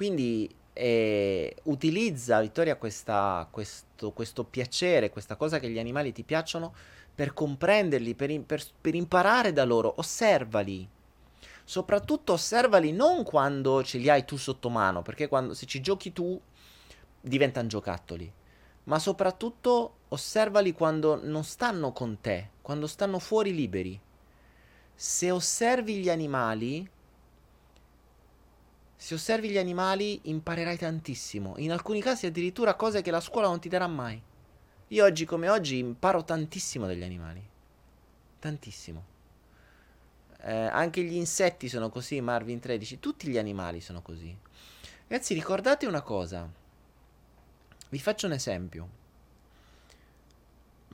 Quindi eh, utilizza, Vittoria, questa, questo, questo, piacere, questa cosa che gli animali ti piacciono per comprenderli, per, per, per imparare da loro, osservali. Soprattutto osservali non quando ce li hai tu sotto mano, perché quando, se ci giochi tu diventano giocattoli ma soprattutto osservali quando non stanno con te, quando stanno fuori liberi. Se osservi gli animali, se osservi gli animali imparerai tantissimo, in alcuni casi addirittura cose che la scuola non ti darà mai. Io oggi come oggi imparo tantissimo dagli animali, tantissimo. Eh, anche gli insetti sono così, Marvin 13, tutti gli animali sono così. Ragazzi, ricordate una cosa. Vi faccio un esempio.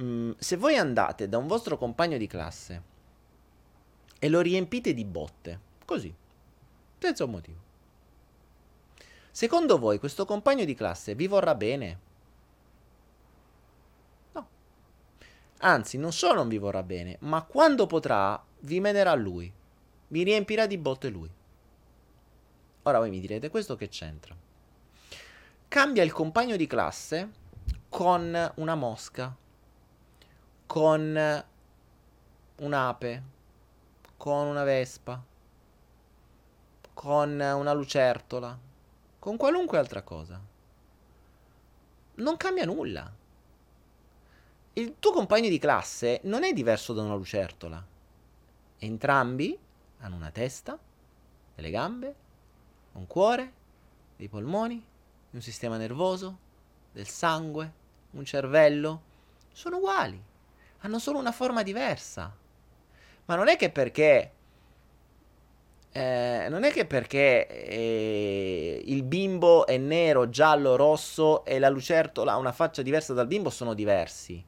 Mm, se voi andate da un vostro compagno di classe e lo riempite di botte, così, senza un motivo. Secondo voi questo compagno di classe vi vorrà bene? No. Anzi, non solo non vi vorrà bene, ma quando potrà, vi menerà lui. Vi riempirà di botte lui. Ora voi mi direte, questo che c'entra? Cambia il compagno di classe con una mosca, con un'ape, con una vespa, con una lucertola, con qualunque altra cosa. Non cambia nulla. Il tuo compagno di classe non è diverso da una lucertola. Entrambi hanno una testa, delle gambe, un cuore, dei polmoni, un sistema nervoso, del sangue, un cervello. Sono uguali, hanno solo una forma diversa. Ma non è che perché eh, non è che perché eh, il bimbo è nero, giallo, rosso e la lucertola ha una faccia diversa dal bimbo sono diversi.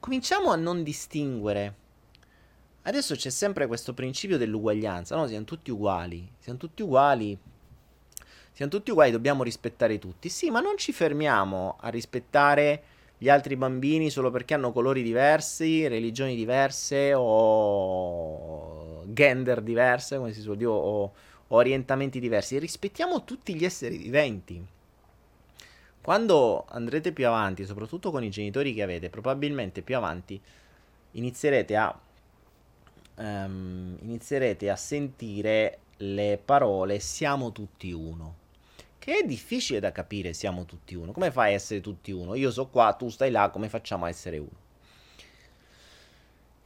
Cominciamo a non distinguere. Adesso c'è sempre questo principio dell'uguaglianza, no? Siamo tutti uguali. Siamo tutti uguali. Siamo tutti uguali, dobbiamo rispettare tutti. Sì, ma non ci fermiamo a rispettare gli altri bambini solo perché hanno colori diversi, religioni diverse o gender diverse, come si suol dire, o, orientamenti diversi. Rispettiamo tutti gli esseri viventi. Quando andrete più avanti, soprattutto con i genitori che avete, probabilmente più avanti inizierete a, um, inizierete a sentire le parole siamo tutti uno. Che è difficile da capire, siamo tutti uno. Come fai a essere tutti uno? Io so qua, tu stai là, come facciamo a essere uno?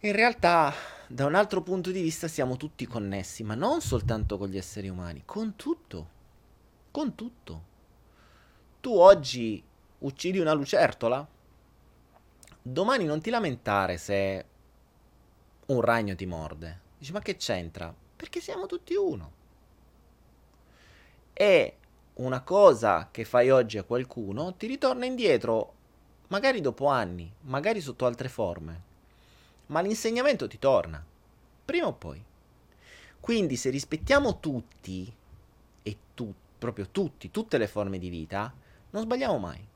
In realtà da un altro punto di vista siamo tutti connessi, ma non soltanto con gli esseri umani, con tutto. Con tutto. Tu oggi uccidi una lucertola? Domani non ti lamentare se un ragno ti morde. Dici, ma che c'entra? Perché siamo tutti uno. E una cosa che fai oggi a qualcuno ti ritorna indietro, magari dopo anni, magari sotto altre forme ma l'insegnamento ti torna, prima o poi. Quindi se rispettiamo tutti, e tu, proprio tutti, tutte le forme di vita, non sbagliamo mai.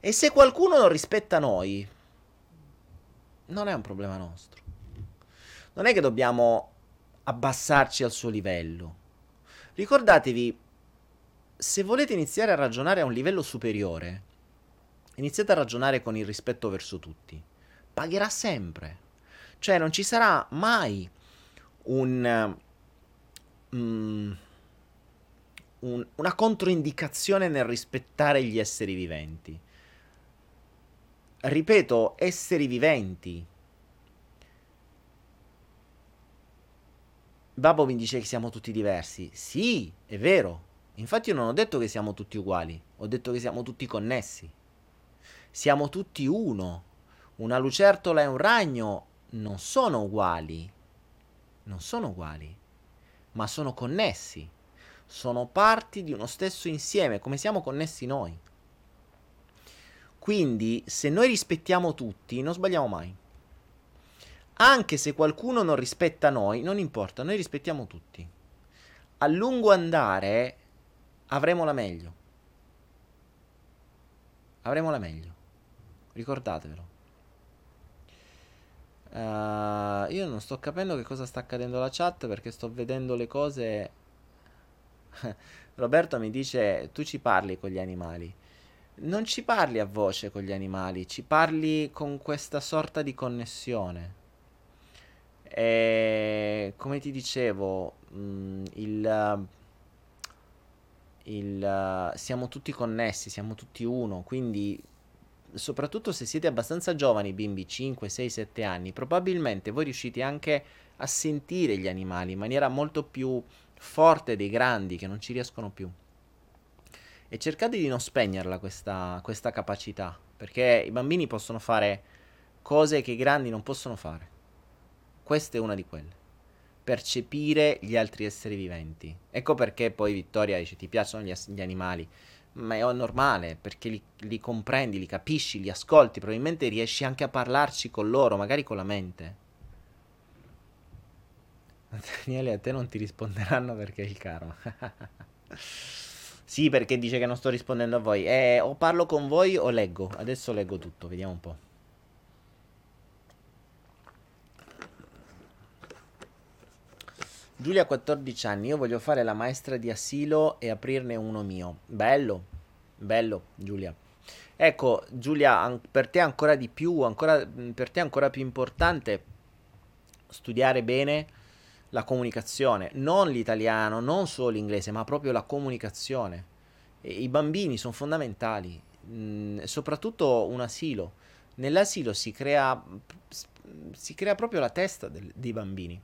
E se qualcuno non rispetta noi, non è un problema nostro. Non è che dobbiamo abbassarci al suo livello. Ricordatevi, se volete iniziare a ragionare a un livello superiore, iniziate a ragionare con il rispetto verso tutti pagherà sempre. Cioè non ci sarà mai un, um, un, una controindicazione nel rispettare gli esseri viventi. Ripeto, esseri viventi. Babbo mi dice che siamo tutti diversi. Sì, è vero. Infatti io non ho detto che siamo tutti uguali, ho detto che siamo tutti connessi. Siamo tutti uno una lucertola e un ragno non sono uguali, non sono uguali, ma sono connessi, sono parti di uno stesso insieme, come siamo connessi noi. Quindi, se noi rispettiamo tutti, non sbagliamo mai. Anche se qualcuno non rispetta noi, non importa, noi rispettiamo tutti. A lungo andare avremo la meglio. Avremo la meglio. Ricordatevelo. Uh, io non sto capendo che cosa sta accadendo alla chat perché sto vedendo le cose. Roberto mi dice: Tu ci parli con gli animali. Non ci parli a voce con gli animali, ci parli con questa sorta di connessione. E come ti dicevo, mh, mm, il, il, siamo tutti connessi, siamo tutti uno, quindi soprattutto se siete abbastanza giovani, bimbi 5, 6, 7 anni, probabilmente voi riuscite anche a sentire gli animali in maniera molto più forte dei grandi che non ci riescono più. E cercate di non spegnerla questa, questa capacità, perché i bambini possono fare cose che i grandi non possono fare. Questa è una di quelle. Percepire gli altri esseri viventi. Ecco perché poi Vittoria dice ti piacciono gli, gli animali ma è normale perché li, li, comprendi, li capisci, li ascolti, probabilmente riesci anche a parlarci con loro, magari con la mente. Daniele, a te non ti risponderanno perché è il karma. sì, perché dice che non sto rispondendo a voi. Eh, o parlo con voi o leggo. Adesso leggo tutto, vediamo un po'. Giulia ha 14 anni, io voglio fare la maestra di asilo e aprirne uno mio. Bello, bello Giulia. Ecco, Giulia, per te ancora di più, ancora, per te ancora più importante studiare bene la comunicazione, non l'italiano, non solo l'inglese, ma proprio la comunicazione. E I bambini sono fondamentali, mh, soprattutto un asilo. Nell'asilo si crea, si crea proprio la testa del, dei bambini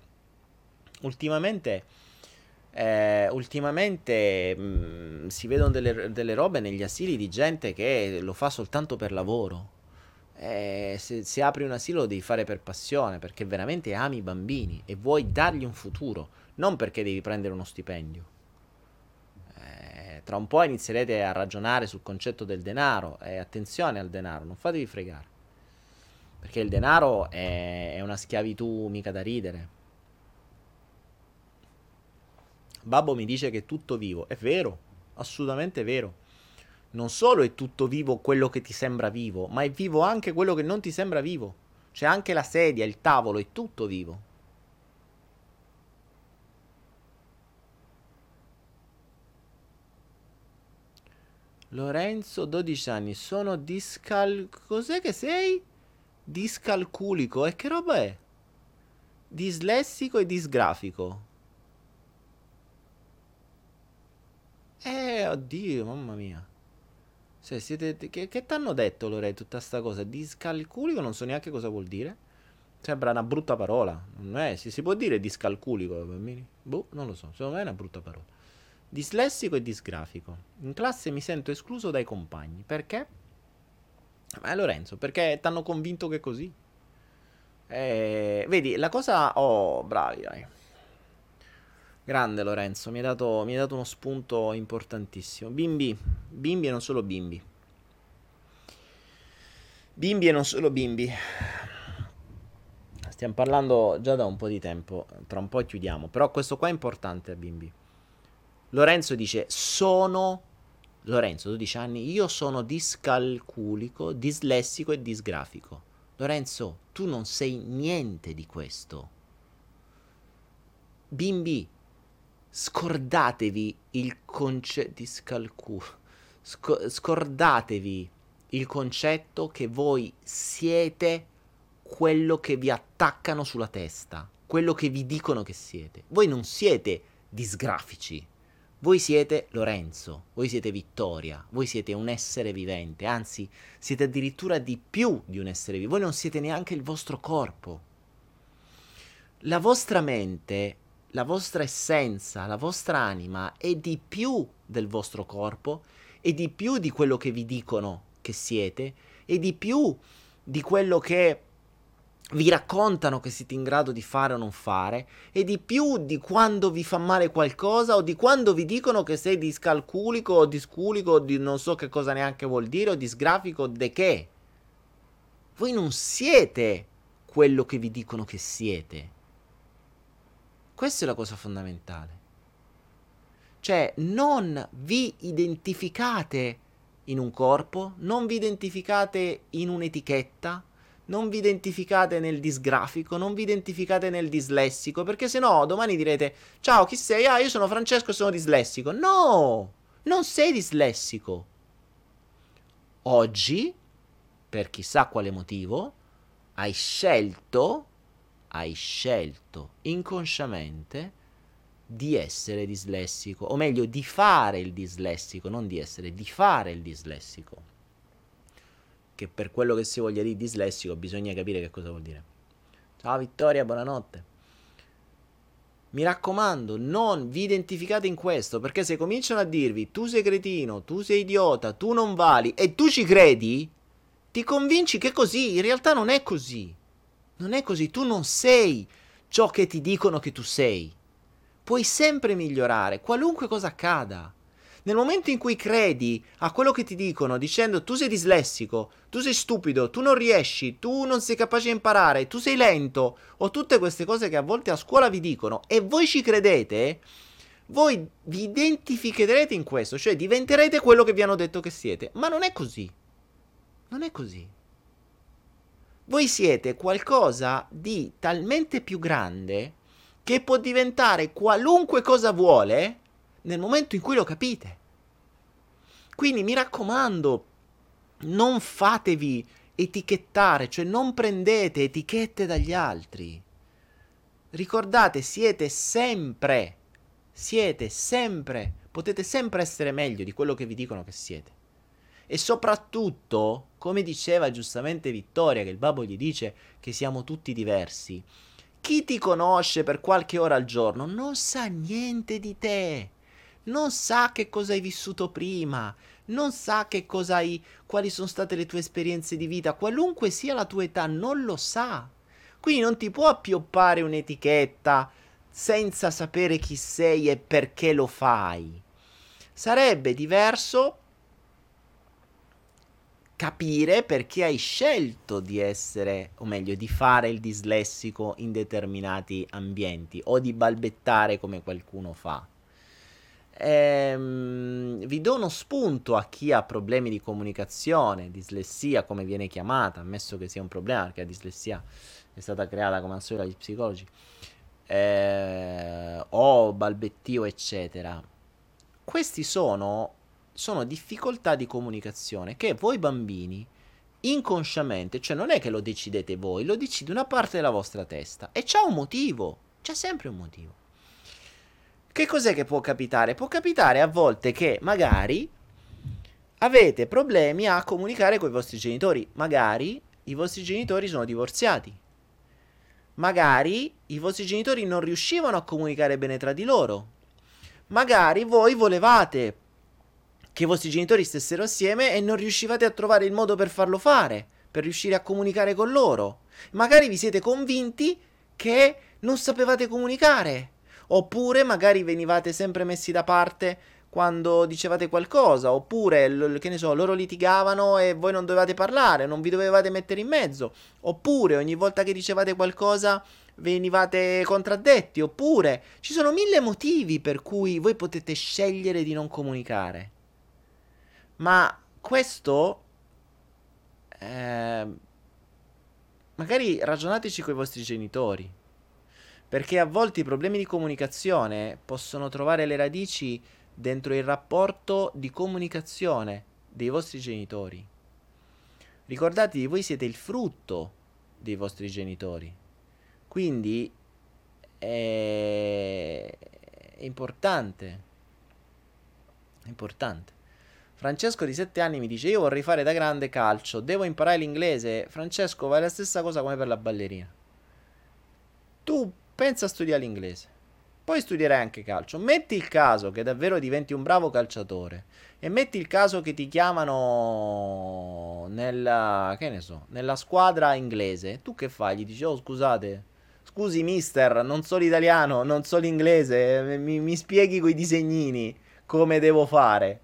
ultimamente, eh, ultimamente mh, mm, si vedono delle, delle, robe negli asili di gente che lo fa soltanto per lavoro. Eh, se, se, apri un asilo lo devi fare per passione, perché veramente ami i bambini e vuoi dargli un futuro, non perché devi prendere uno stipendio. Eh, tra un po' inizierete a ragionare sul concetto del denaro e attenzione al denaro, non fatevi fregare. Perché il denaro è, è una schiavitù mica da ridere Babbo mi dice che è tutto vivo. È vero, assolutamente vero. Non solo è tutto vivo quello che ti sembra vivo, ma è vivo anche quello che non ti sembra vivo. C'è anche la sedia, il tavolo, è tutto vivo. Lorenzo, 12 anni, sono discal... Cos'è che sei? Discalculico. E che roba è? Dislessico e disgrafico. Eh, oddio, mamma mia. Se siete, che, che ti hanno detto, Lore, tutta sta cosa? Discalculico non so neanche cosa vuol dire. Sembra una brutta parola. Non è, si, si può dire discalculico, bambini? Boh, non lo so. Secondo me è una brutta parola. Dislessico e disgrafico. In classe mi sento escluso dai compagni. Perché? Ma Lorenzo, perché ti hanno convinto che è così? Eh, vedi, la cosa... Oh, bravi, dai. Grande Lorenzo, mi hai, dato, mi hai dato uno spunto importantissimo. Bimbi, bimbi e non solo bimbi. Bimbi e non solo bimbi. Stiamo parlando già da un po' di tempo, tra un po' chiudiamo, però questo qua è importante bimbi. Lorenzo dice, sono... Lorenzo, 12 anni, io sono discalculico, dislessico e disgrafico. Lorenzo, tu non sei niente di questo. Bimbi, scordatevi il concetto di scalculo. Sc- scordatevi il concetto che voi siete quello che vi attaccano sulla testa, quello che vi dicono che siete. Voi non siete disgrafici. Voi siete Lorenzo, voi siete Vittoria, voi siete un essere vivente, anzi siete addirittura di più di un essere vivente, voi non siete neanche il vostro corpo. La vostra mente la vostra essenza, la vostra anima è di più del vostro corpo, è di più di quello che vi dicono che siete, è di più di quello che vi raccontano che siete in grado di fare o non fare, e di più di quando vi fa male qualcosa o di quando vi dicono che sei discalculico o disculico o di non so che cosa neanche vuol dire o disgrafico de che. Voi non siete quello che vi dicono che siete. Questa è la cosa fondamentale. Cioè, non vi identificate in un corpo, non vi identificate in un'etichetta, non vi identificate nel disgrafico, non vi identificate nel dislessico, perché se no domani direte ciao, chi sei? Ah, io sono Francesco e sono dislessico. No, non sei dislessico. Oggi, per chissà quale motivo, hai scelto hai scelto inconsciamente di essere dislessico, o meglio di fare il dislessico, non di essere, di fare il dislessico. Che per quello che si voglia dire dislessico bisogna capire che cosa vuol dire. Ciao Vittoria, buonanotte. Mi raccomando, non vi identificate in questo, perché se cominciano a dirvi tu sei cretino, tu sei idiota, tu non vali e tu ci credi, ti convinci che è così, in realtà non è così. Non è così, tu non sei ciò che ti dicono che tu sei. Puoi sempre migliorare, qualunque cosa accada. Nel momento in cui credi a quello che ti dicono dicendo tu sei dislessico, tu sei stupido, tu non riesci, tu non sei capace di imparare, tu sei lento, o tutte queste cose che a volte a scuola vi dicono e voi ci credete, voi vi identificherete in questo, cioè diventerete quello che vi hanno detto che siete. Ma non è così. Non è così. Voi siete qualcosa di talmente più grande che può diventare qualunque cosa vuole nel momento in cui lo capite. Quindi mi raccomando, non fatevi etichettare, cioè non prendete etichette dagli altri. Ricordate, siete sempre, siete sempre, potete sempre essere meglio di quello che vi dicono che siete. E soprattutto, come diceva giustamente Vittoria, che il babbo gli dice che siamo tutti diversi, chi ti conosce per qualche ora al giorno non sa niente di te, non sa che cosa hai vissuto prima, non sa che cosa hai, quali sono state le tue esperienze di vita, qualunque sia la tua età, non lo sa. Quindi non ti può appioppare un'etichetta senza sapere chi sei e perché lo fai. Sarebbe diverso capire perché hai scelto di essere, o meglio, di fare il dislessico in determinati ambienti o di balbettare come qualcuno fa. Ehm, vi do uno spunto a chi ha problemi di comunicazione, dislessia come viene chiamata, ammesso che sia un problema perché la dislessia è stata creata come al solito dagli psicologi, eh, o balbettio eccetera. Questi sono, sono difficoltà di comunicazione che voi bambini inconsciamente, cioè non è che lo decidete voi, lo decide una parte della vostra testa e c'è un motivo, c'è sempre un motivo. Che cos'è che può capitare? Può capitare a volte che magari avete problemi a comunicare con i vostri genitori. Magari i vostri genitori sono divorziati. Magari i vostri genitori non riuscivano a comunicare bene tra di loro. Magari voi volevate che i vostri genitori stessero assieme e non riuscivate a trovare il modo per farlo fare, per riuscire a comunicare con loro. Magari vi siete convinti che non sapevate comunicare Oppure magari venivate sempre messi da parte quando dicevate qualcosa, oppure, che ne so, loro litigavano e voi non dovevate parlare, non vi dovevate mettere in mezzo, oppure ogni volta che dicevate qualcosa venivate contraddetti, oppure ci sono mille motivi per cui voi potete scegliere di non comunicare. Ma questo... Eh, magari ragionateci con i vostri genitori. Perché a volte i problemi di comunicazione possono trovare le radici dentro il rapporto di comunicazione dei vostri genitori. Ricordatevi, voi siete il frutto dei vostri genitori. Quindi è, è importante. È importante. Francesco di 7 anni mi dice: Io vorrei fare da grande calcio, devo imparare l'inglese. Francesco, va la stessa cosa come per la ballerina. Tu pensa a studiare l'inglese. Poi studierai anche calcio. Metti il caso che davvero diventi un bravo calciatore. E metti il caso che ti chiamano nella, che ne so, nella squadra inglese. Tu che fai? Gli dici, oh scusate, scusi mister, non so l'italiano, non so l'inglese, mi, mi spieghi quei disegnini come devo fare.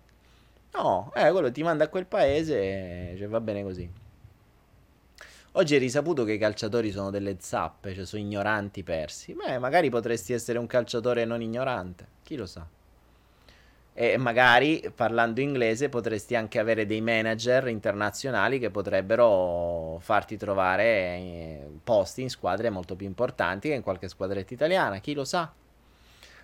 No, eh, quello ti manda a quel paese, cioè va bene così. Oggi è risaputo che i calciatori sono delle zappe, cioè sono ignoranti persi. Beh, magari potresti essere un calciatore non ignorante, chi lo sa. E magari parlando inglese potresti anche avere dei manager internazionali che potrebbero farti trovare eh, posti in squadre molto più importanti che in qualche squadretta italiana, chi lo sa.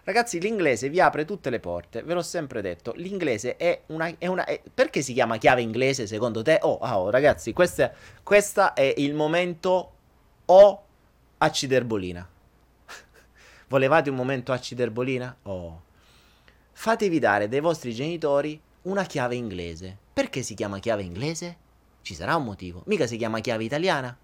Ragazzi, l'inglese vi apre tutte le porte, ve l'ho sempre detto. L'inglese è una. È una è, perché si chiama chiave inglese secondo te? Oh, oh ragazzi, questo è il momento O acciderbolina. Volevate un momento acciderbolina? Oh. Fatevi dare dai vostri genitori una chiave inglese. Perché si chiama chiave inglese? Ci sarà un motivo. Mica si chiama chiave italiana.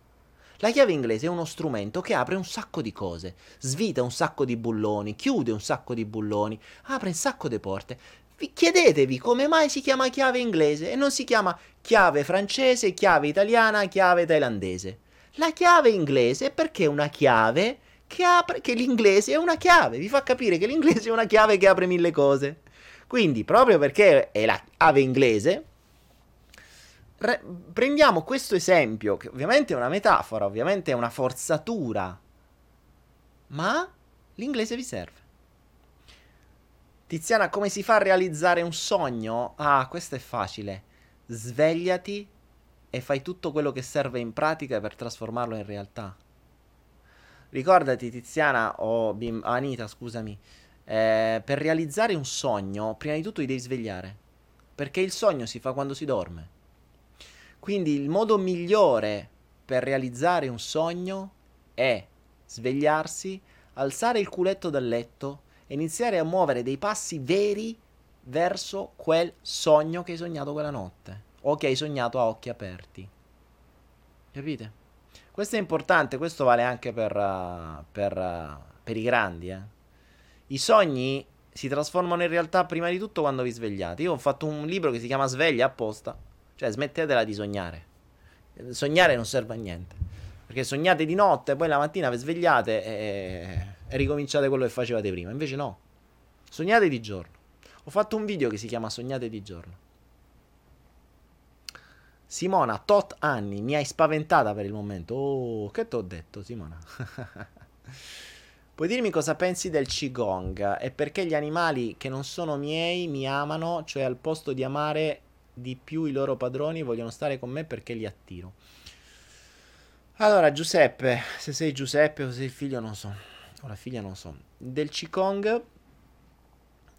La chiave inglese è uno strumento che apre un sacco di cose, svita un sacco di bulloni, chiude un sacco di bulloni, apre un sacco di porte. Vi chiedetevi come mai si chiama chiave inglese e non si chiama chiave francese, chiave italiana, chiave thailandese. La chiave inglese è perché è una chiave che apre, che l'inglese è una chiave, vi fa capire che l'inglese è una chiave che apre mille cose. Quindi, proprio perché è la chiave inglese, Re- prendiamo questo esempio, che ovviamente è una metafora, ovviamente è una forzatura, ma l'inglese vi serve. Tiziana, come si fa a realizzare un sogno? Ah, questo è facile. Svegliati e fai tutto quello che serve in pratica per trasformarlo in realtà. Ricordati, Tiziana o Bim- Anita, scusami, eh, per realizzare un sogno, prima di tutto ti devi svegliare. Perché il sogno si fa quando si dorme. Quindi il modo migliore per realizzare un sogno è svegliarsi, alzare il culetto dal letto e iniziare a muovere dei passi veri verso quel sogno che hai sognato quella notte o che hai sognato a occhi aperti. Capite? Questo è importante, questo vale anche per, uh, per, uh, per i grandi. Eh. I sogni si trasformano in realtà prima di tutto quando vi svegliate. Io ho fatto un libro che si chiama Sveglia apposta, cioè smettetela di sognare. Sognare non serve a niente. Perché sognate di notte, poi la mattina vi svegliate e, e ricominciate quello che facevate prima. Invece no. Sognate di giorno. Ho fatto un video che si chiama Sognate di giorno. Simona, tot anni, mi hai spaventata per il momento. Oh, che ti ho detto, Simona? Puoi dirmi cosa pensi del Qigong e perché gli animali che non sono miei mi amano, cioè al posto di amare di più i loro padroni vogliono stare con me perché li attiro. Allora, Giuseppe, se sei Giuseppe o se sei il figlio non so, o la figlia non so. Del Qigong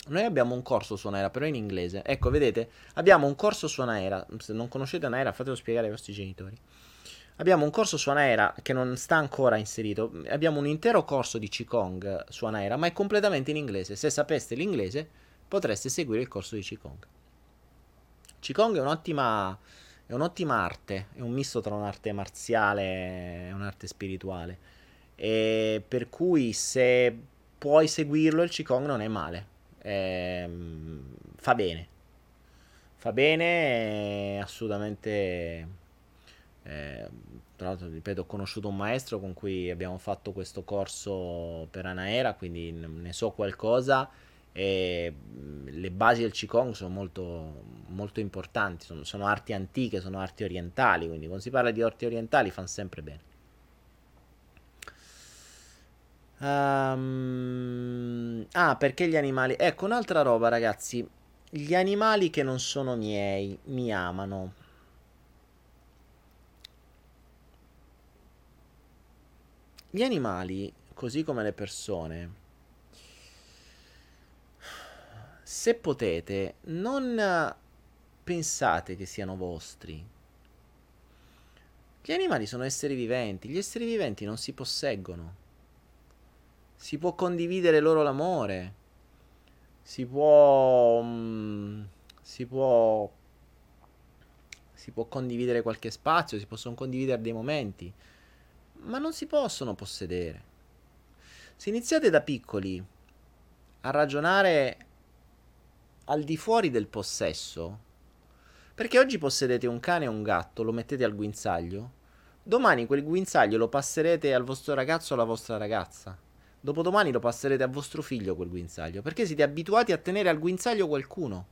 noi abbiamo un corso su Anaera, però in inglese. Ecco, vedete, abbiamo un corso su Anaera. Se non conoscete Anaera, fatelo spiegare ai vostri genitori. Abbiamo un corso su Anaera che non sta ancora inserito. Abbiamo un intero corso di Qigong su Anaera, ma è completamente in inglese. Se sapeste l'inglese, potreste seguire il corso di Qigong. Qigong è un'ottima, è un'ottima arte, è un misto tra un'arte marziale e un'arte spirituale. E per cui se puoi seguirlo, il Qigong non è male eh, fa bene. Fa bene, assolutamente. Eh, tra l'altro, ripeto, ho conosciuto un maestro con cui abbiamo fatto questo corso per Anaera, quindi ne so qualcosa. E le basi del Qigong sono molto, molto importanti, sono, sono arti antiche, sono arti orientali, quindi quando si parla di arti orientali fanno sempre bene. Um, ah, perché gli animali? Ecco, un'altra roba, ragazzi. Gli animali che non sono miei mi amano. Gli animali, così come le persone, se potete, non pensate che siano vostri. Gli animali sono esseri viventi, gli esseri viventi non si posseggono. Si può condividere loro l'amore. Si può... Mm, si può... Si può condividere qualche spazio, si possono condividere dei momenti. Ma non si possono possedere. Se iniziate da piccoli a ragionare al di fuori del possesso, perché oggi possedete un cane o un gatto, lo mettete al guinzaglio, domani quel guinzaglio lo passerete al vostro ragazzo o alla vostra ragazza. Dopodomani lo passerete a vostro figlio quel guinzaglio, perché siete abituati a tenere al guinzaglio qualcuno.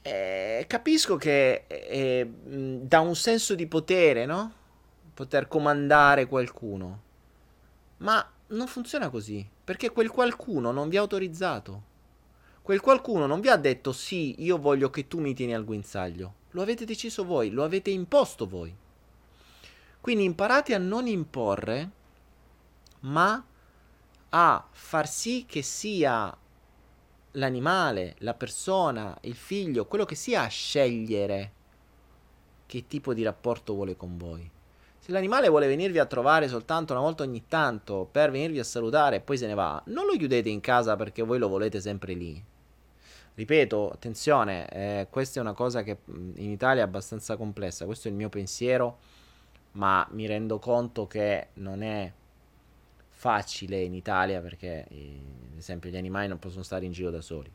Eh, capisco che eh, dà un senso di potere, no? Poter comandare qualcuno. Ma non funziona così, perché quel qualcuno non vi ha autorizzato. Quel qualcuno non vi ha detto sì, io voglio che tu mi tieni al guinzaglio. Lo avete deciso voi, lo avete imposto voi. Quindi imparate a non imporre ma a far sì che sia l'animale, la persona, il figlio, quello che sia a scegliere che tipo di rapporto vuole con voi. Se l'animale vuole venirvi a trovare soltanto una volta ogni tanto per venirvi a salutare e poi se ne va, non lo chiudete in casa perché voi lo volete sempre lì. Ripeto, attenzione, eh, questa è una cosa che in Italia è abbastanza complessa, questo è il mio pensiero, ma mi rendo conto che non è facile in Italia perché, eh, ad esempio, gli animali non possono stare in giro da soli.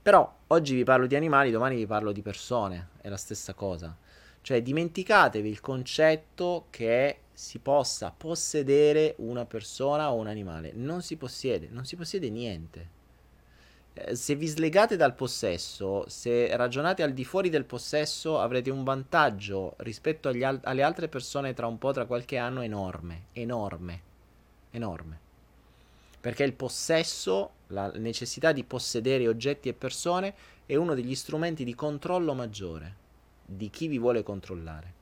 Però oggi vi parlo di animali, domani vi parlo di persone, è la stessa cosa. Cioè dimenticatevi il concetto che si possa possedere una persona o un animale. Non si possiede, non si possiede niente. Eh, se vi slegate dal possesso, se ragionate al di fuori del possesso, avrete un vantaggio rispetto al- alle altre persone tra un po', tra qualche anno, enorme, enorme, enorme. Perché il possesso, la necessità di possedere oggetti e persone, è uno degli strumenti di controllo maggiore di chi vi vuole controllare.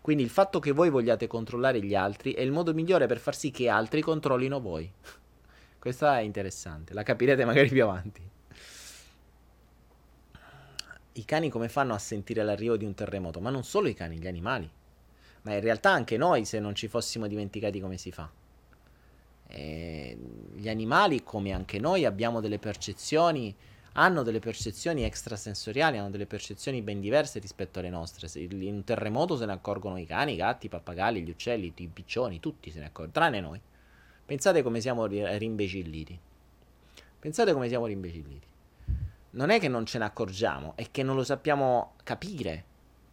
Quindi il fatto che voi vogliate controllare gli altri è il modo migliore per far sì che altri controllino voi. Questa è interessante, la capirete magari più avanti. I cani come fanno a sentire l'arrivo di un terremoto? Ma non solo i cani, gli animali. Ma in realtà anche noi se non ci fossimo dimenticati come si fa. E gli animali, come anche noi, abbiamo delle percezioni, hanno delle percezioni extrasensoriali, hanno delle percezioni ben diverse rispetto alle nostre. In un terremoto se ne accorgono i cani, i gatti, i pappagalli, gli uccelli, i piccioni, tutti se ne accorgono, tranne noi. Pensate come siamo rimbecilliti. Pensate come siamo rimbecilliti. Non è che non ce ne accorgiamo, è che non lo sappiamo capire.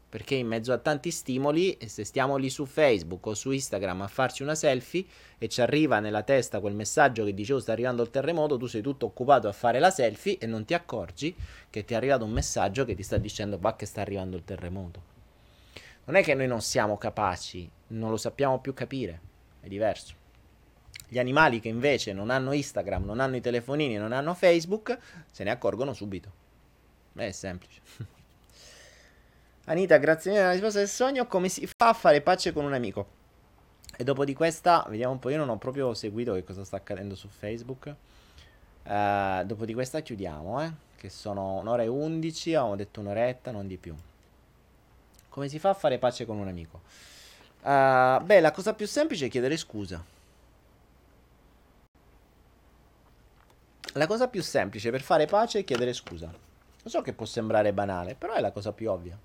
Perché in mezzo a tanti stimoli, se stiamo lì su Facebook o su Instagram a farci una selfie e ci arriva nella testa quel messaggio che dice oh sta arrivando il terremoto, tu sei tutto occupato a fare la selfie e non ti accorgi che ti è arrivato un messaggio che ti sta dicendo bah che sta arrivando il terremoto. Non è che noi non siamo capaci, non lo sappiamo più capire, è diverso. Gli animali che invece non hanno Instagram, non hanno i telefonini, non hanno Facebook, se ne accorgono subito. È semplice. Anita, grazie mille per la risposta del sogno. Come si fa a fare pace con un amico? E dopo di questa, vediamo un po'. Io non ho proprio seguito che cosa sta accadendo su Facebook. Uh, dopo di questa chiudiamo, eh? Che sono un'ora e undici. Avevamo detto un'oretta, non di più. Come si fa a fare pace con un amico? Uh, beh, la cosa più semplice è chiedere scusa. La cosa più semplice per fare pace è chiedere scusa. Lo so che può sembrare banale, però è la cosa più ovvia.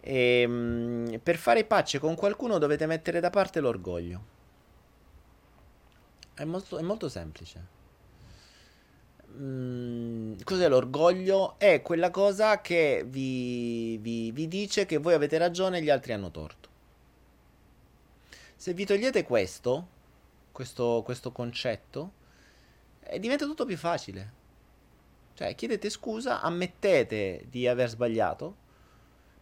E, ehm, per fare pace con qualcuno dovete mettere da parte l'orgoglio. È molto, è molto semplice. Mm, cos'è l'orgoglio? È quella cosa che vi, vi, vi dice che voi avete ragione e gli altri hanno torto. Se vi togliete questo, questo, questo concetto, eh, diventa tutto più facile. Cioè, chiedete scusa, ammettete di aver sbagliato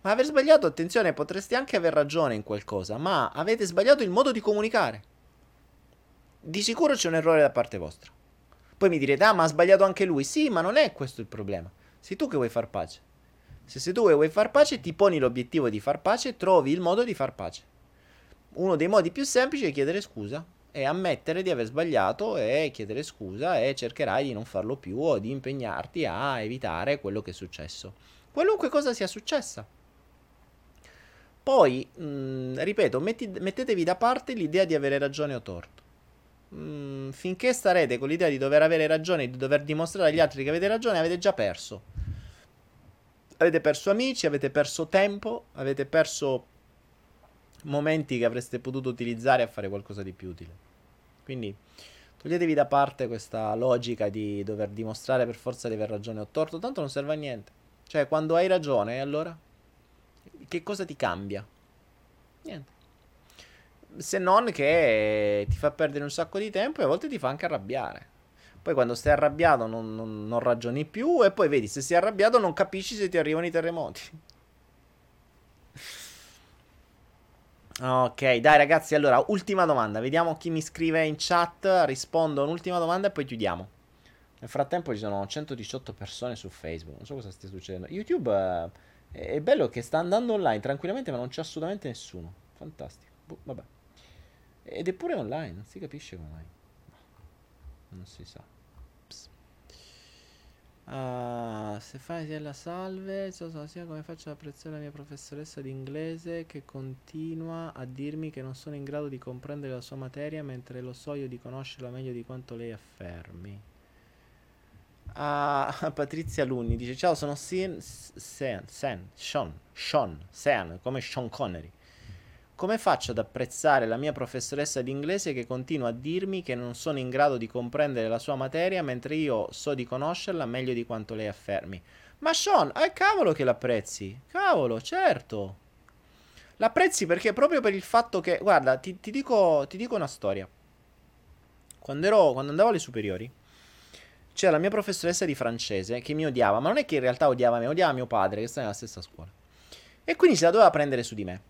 ma aver sbagliato, attenzione, potreste anche aver ragione in qualcosa, ma avete sbagliato il modo di comunicare. Di sicuro c'è un errore da parte vostra. Poi mi direte, ah, ma ha sbagliato anche lui. Sì, ma non è questo il problema. Sei tu che vuoi far pace. Se sei tu che vuoi far pace, ti poni l'obiettivo di far pace, trovi il modo di far pace. Uno dei modi più semplici è chiedere scusa e ammettere di aver sbagliato e chiedere scusa e cercherai di non farlo più o di impegnarti a evitare quello che è successo. Qualunque cosa sia successa. Poi, mh, mm, ripeto, metti, mettetevi da parte l'idea di avere ragione o torto. Mm, finché starete con l'idea di dover avere ragione, di dover dimostrare agli altri che avete ragione, avete già perso. Avete perso amici, avete perso tempo, avete perso momenti che avreste potuto utilizzare a fare qualcosa di più utile. Quindi toglietevi da parte questa logica di dover dimostrare per forza di aver ragione o torto, tanto non serve a niente. Cioè, quando hai ragione, allora che cosa ti cambia? Niente. Se non che ti fa perdere un sacco di tempo e a volte ti fa anche arrabbiare. Poi quando stai arrabbiato non, non, non ragioni più e poi vedi se sei arrabbiato non capisci se ti arrivano i terremoti. Ok, dai ragazzi, allora, ultima domanda. Vediamo chi mi scrive in chat. Rispondo un'ultima domanda e poi chiudiamo. Nel frattempo ci sono 118 persone su Facebook. Non so cosa stia succedendo. YouTube... Uh, è bello che sta andando online tranquillamente, ma non c'è assolutamente nessuno. Fantastico. Boh, vabbè. Ed è pure online, non si capisce come mai. Non si sa. Uh, Stefania salve, so, so, sia come faccio ad apprezzare la mia professoressa di inglese che continua a dirmi che non sono in grado di comprendere la sua materia mentre lo so io di conoscerla meglio di quanto lei affermi a Patrizia Luni dice ciao sono Sen, Sean, Sean, Sean, come Sean Connery. Come faccio ad apprezzare la mia professoressa di inglese che continua a dirmi che non sono in grado di comprendere la sua materia mentre io so di conoscerla meglio di quanto lei affermi? Ma Sean, eh cavolo che l'apprezzi. Cavolo, certo. L'apprezzi perché proprio per il fatto che, guarda, ti, ti, dico, ti dico una storia. Quando, ero, quando andavo alle superiori, c'era la mia professoressa di francese che mi odiava, ma non è che in realtà odiava me, odiava mio padre che sta nella stessa scuola. E quindi se la doveva prendere su di me.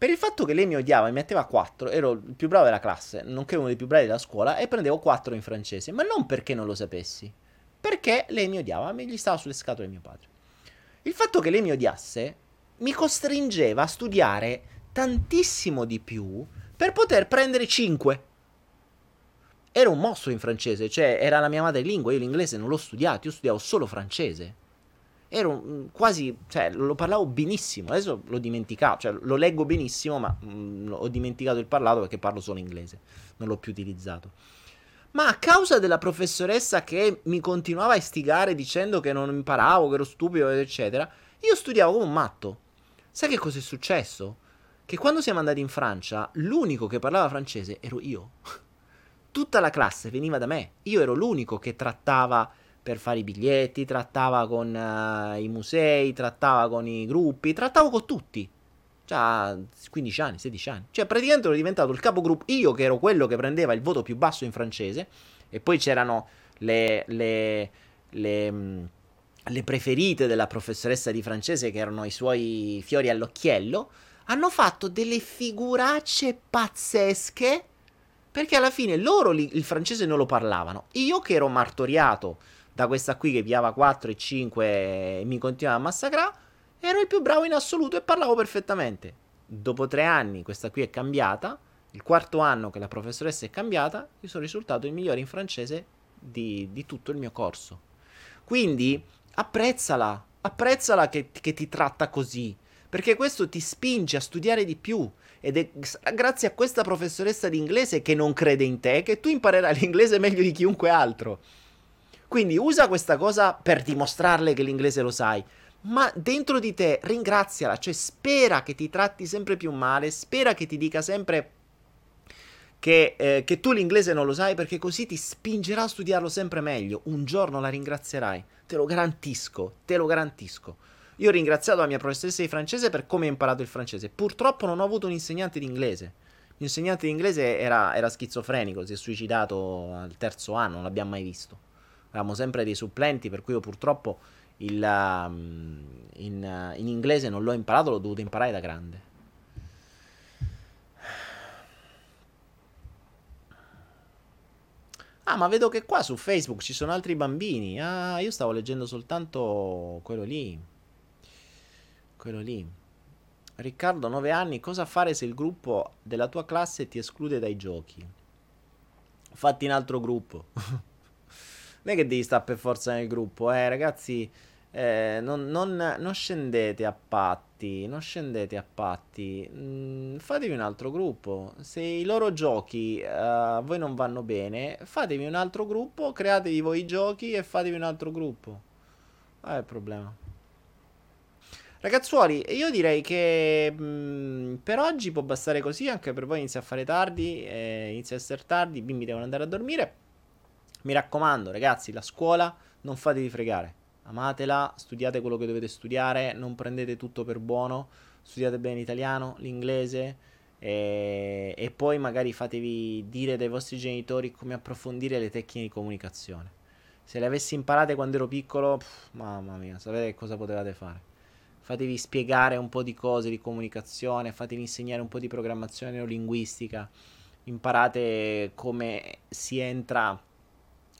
Per il fatto che lei mi odiava, mi metteva 4, ero il più bravo della classe, nonché uno dei più bravi della scuola, e prendevo 4 in francese, ma non perché non lo sapessi, perché lei mi odiava, mi gli stava sulle scatole mio padre. Il fatto che lei mi odiasse mi costringeva a studiare tantissimo di più per poter prendere 5. Ero un mostro in francese, cioè era la mia madrelingua, io l'inglese non l'ho studiato, io studiavo solo francese. Ero mm, quasi, cioè lo parlavo benissimo, adesso l'ho dimenticato, cioè lo leggo benissimo, ma mh, mm, ho dimenticato il parlato perché parlo solo inglese, non l'ho più utilizzato. Ma a causa della professoressa che mi continuava a istigare dicendo che non imparavo, che ero stupido, eccetera, io studiavo come un matto. Sai che cosa è successo? Che quando siamo andati in Francia, l'unico che parlava francese ero io. Tutta la classe veniva da me. Io ero l'unico che trattava per fare i biglietti, trattava con uh, i musei, trattava con i gruppi, trattavo con tutti. Già 15 anni, 16 anni. Cioè, praticamente ero diventato il capogruppo. Io che ero quello che prendeva il voto più basso in francese. E poi c'erano le, le, le, mm, le preferite della professoressa di francese, che erano i suoi fiori all'occhiello. Hanno fatto delle figuracce pazzesche. Perché alla fine loro li, il francese non lo parlavano. Io che ero martoriato da questa qui che piava 4 e 5 e mi continuava a massacrare, ero il più bravo in assoluto e parlavo perfettamente. Dopo tre anni questa qui è cambiata, il quarto anno che la professoressa è cambiata, io sono risultato il migliore in francese di, di tutto il mio corso. Quindi apprezzala, apprezzala che, che ti tratta così, perché questo ti spinge a studiare di più. Ed è grazie a questa professoressa di inglese che non crede in te che tu imparerai l'inglese meglio di chiunque altro. Quindi usa questa cosa per dimostrarle che l'inglese lo sai. Ma dentro di te ringraziala, cioè spera che ti tratti sempre più male, spera che ti dica sempre che, eh, che, tu l'inglese non lo sai perché così ti spingerà a studiarlo sempre meglio. Un giorno la ringrazierai, te lo garantisco, te lo garantisco. Io ho ringraziato la mia professoressa di francese per come ho imparato il francese. Purtroppo non ho avuto un insegnante di inglese. L'insegnante di inglese era, era schizofrenico, si è suicidato al terzo anno, non l'abbiamo mai visto avevamo sempre dei supplenti, per cui io purtroppo il, um, in, in inglese non l'ho imparato, l'ho dovuto imparare da grande. Ah, ma vedo che qua su Facebook ci sono altri bambini. Ah, io stavo leggendo soltanto quello lì. Quello lì. Riccardo, 9 anni, cosa fare se il gruppo della tua classe ti esclude dai giochi? Fatti in altro gruppo. non è che devi stare per forza nel gruppo, eh, ragazzi. Eh, non, non, non, scendete a patti, non scendete a patti. Mm, fatevi un altro gruppo. Se i loro giochi uh, a voi non vanno bene, fatevi un altro gruppo, createvi voi i giochi e fatevi un altro gruppo. Qual è il problema? Ragazzuoli, io direi che mh, mm, per oggi può bastare così, anche per voi inizia a fare tardi, eh, inizia a essere tardi, i bimbi devono andare a dormire. Mi raccomando, ragazzi, la scuola non fatevi fregare. Amatela, studiate quello che dovete studiare, non prendete tutto per buono, studiate bene l'italiano, l'inglese e, e poi magari fatevi dire dai vostri genitori come approfondire le tecniche di comunicazione. Se le avessi imparate quando ero piccolo, pff, mamma mia, sapete cosa potevate fare. Fatevi spiegare un po' di cose di comunicazione, fatevi insegnare un po' di programmazione neolinguistica, imparate come si entra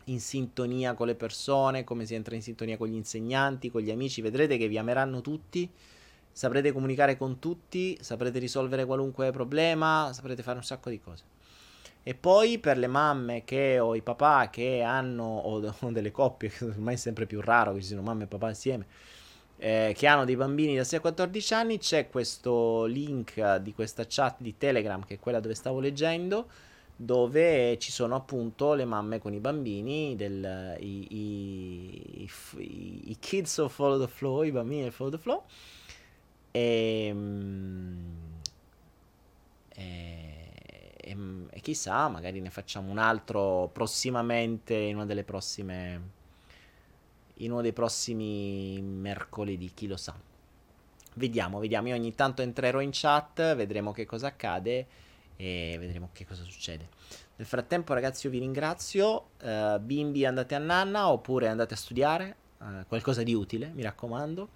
in sintonia con le persone, come si entra in sintonia con gli insegnanti, con gli amici, vedrete che vi ameranno tutti, saprete comunicare con tutti, saprete risolvere qualunque problema, saprete fare un sacco di cose. E poi per le mamme che, o i papà che hanno, o, delle coppie, che ormai è sempre più raro che ci siano mamma e papà insieme, eh, che hanno dei bambini da 6 a 14 anni, c'è questo link di questa chat di Telegram, che è quella dove stavo leggendo, dove ci sono appunto le mamme con i bambini, del, i, i, i, i, kids of Follow the Flow, i bambini del Follow the Flow. E, e, e, e, chissà, magari ne facciamo un altro prossimamente in una delle prossime in uno dei prossimi mercoledì, chi lo sa. Vediamo, vediamo. Io ogni tanto entrerò in chat, vedremo che cosa accade e vedremo che cosa succede. Nel frattempo, ragazzi, io vi ringrazio. Uh, bimbi, andate a nanna oppure andate a studiare uh, qualcosa di utile, mi raccomando.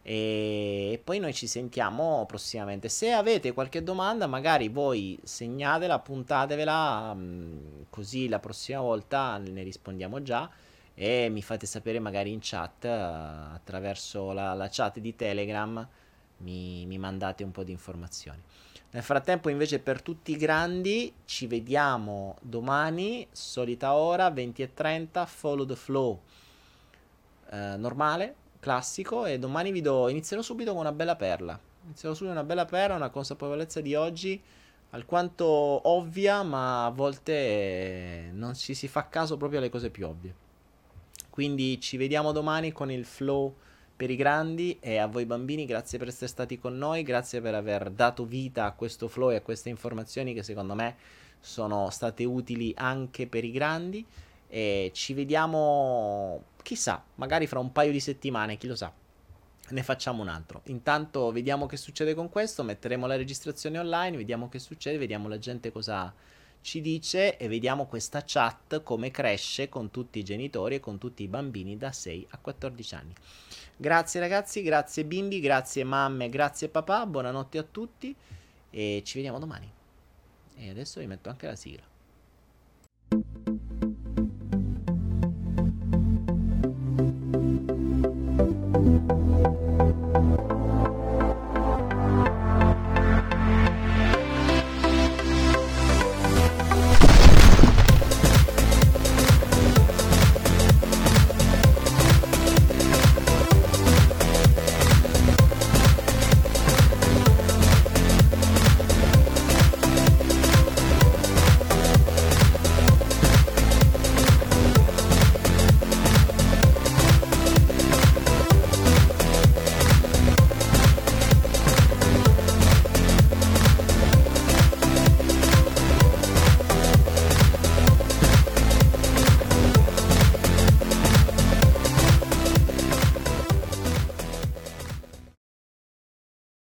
E poi noi ci sentiamo prossimamente. Se avete qualche domanda, magari voi segnatela, puntatevela, um, così la prossima volta ne rispondiamo già. E mi fate sapere magari in chat uh, attraverso la, la chat di Telegram mi, mi mandate un po' di informazioni. Nel frattempo, invece, per tutti i grandi, ci vediamo domani, solita ora, 20.30, follow the flow eh, normale, classico. E domani vi do, inizierò subito con una bella perla. Inizierò subito una bella perla, una consapevolezza di oggi alquanto ovvia, ma a volte eh, non ci si fa caso proprio alle cose più ovvie. Quindi ci vediamo domani con il flow per i grandi e a voi bambini grazie per essere stati con noi, grazie per aver dato vita a questo flow e a queste informazioni che secondo me sono state utili anche per i grandi e ci vediamo chissà, magari fra un paio di settimane, chi lo sa. Ne facciamo un altro. Intanto vediamo che succede con questo, metteremo la registrazione online, vediamo che succede, vediamo la gente cosa ci dice e vediamo questa chat come cresce con tutti i genitori e con tutti i bambini da 6 a 14 anni. Grazie ragazzi, grazie bimbi, grazie mamme, grazie papà, buonanotte a tutti e ci vediamo domani. E adesso vi metto anche la sigla. Thank you.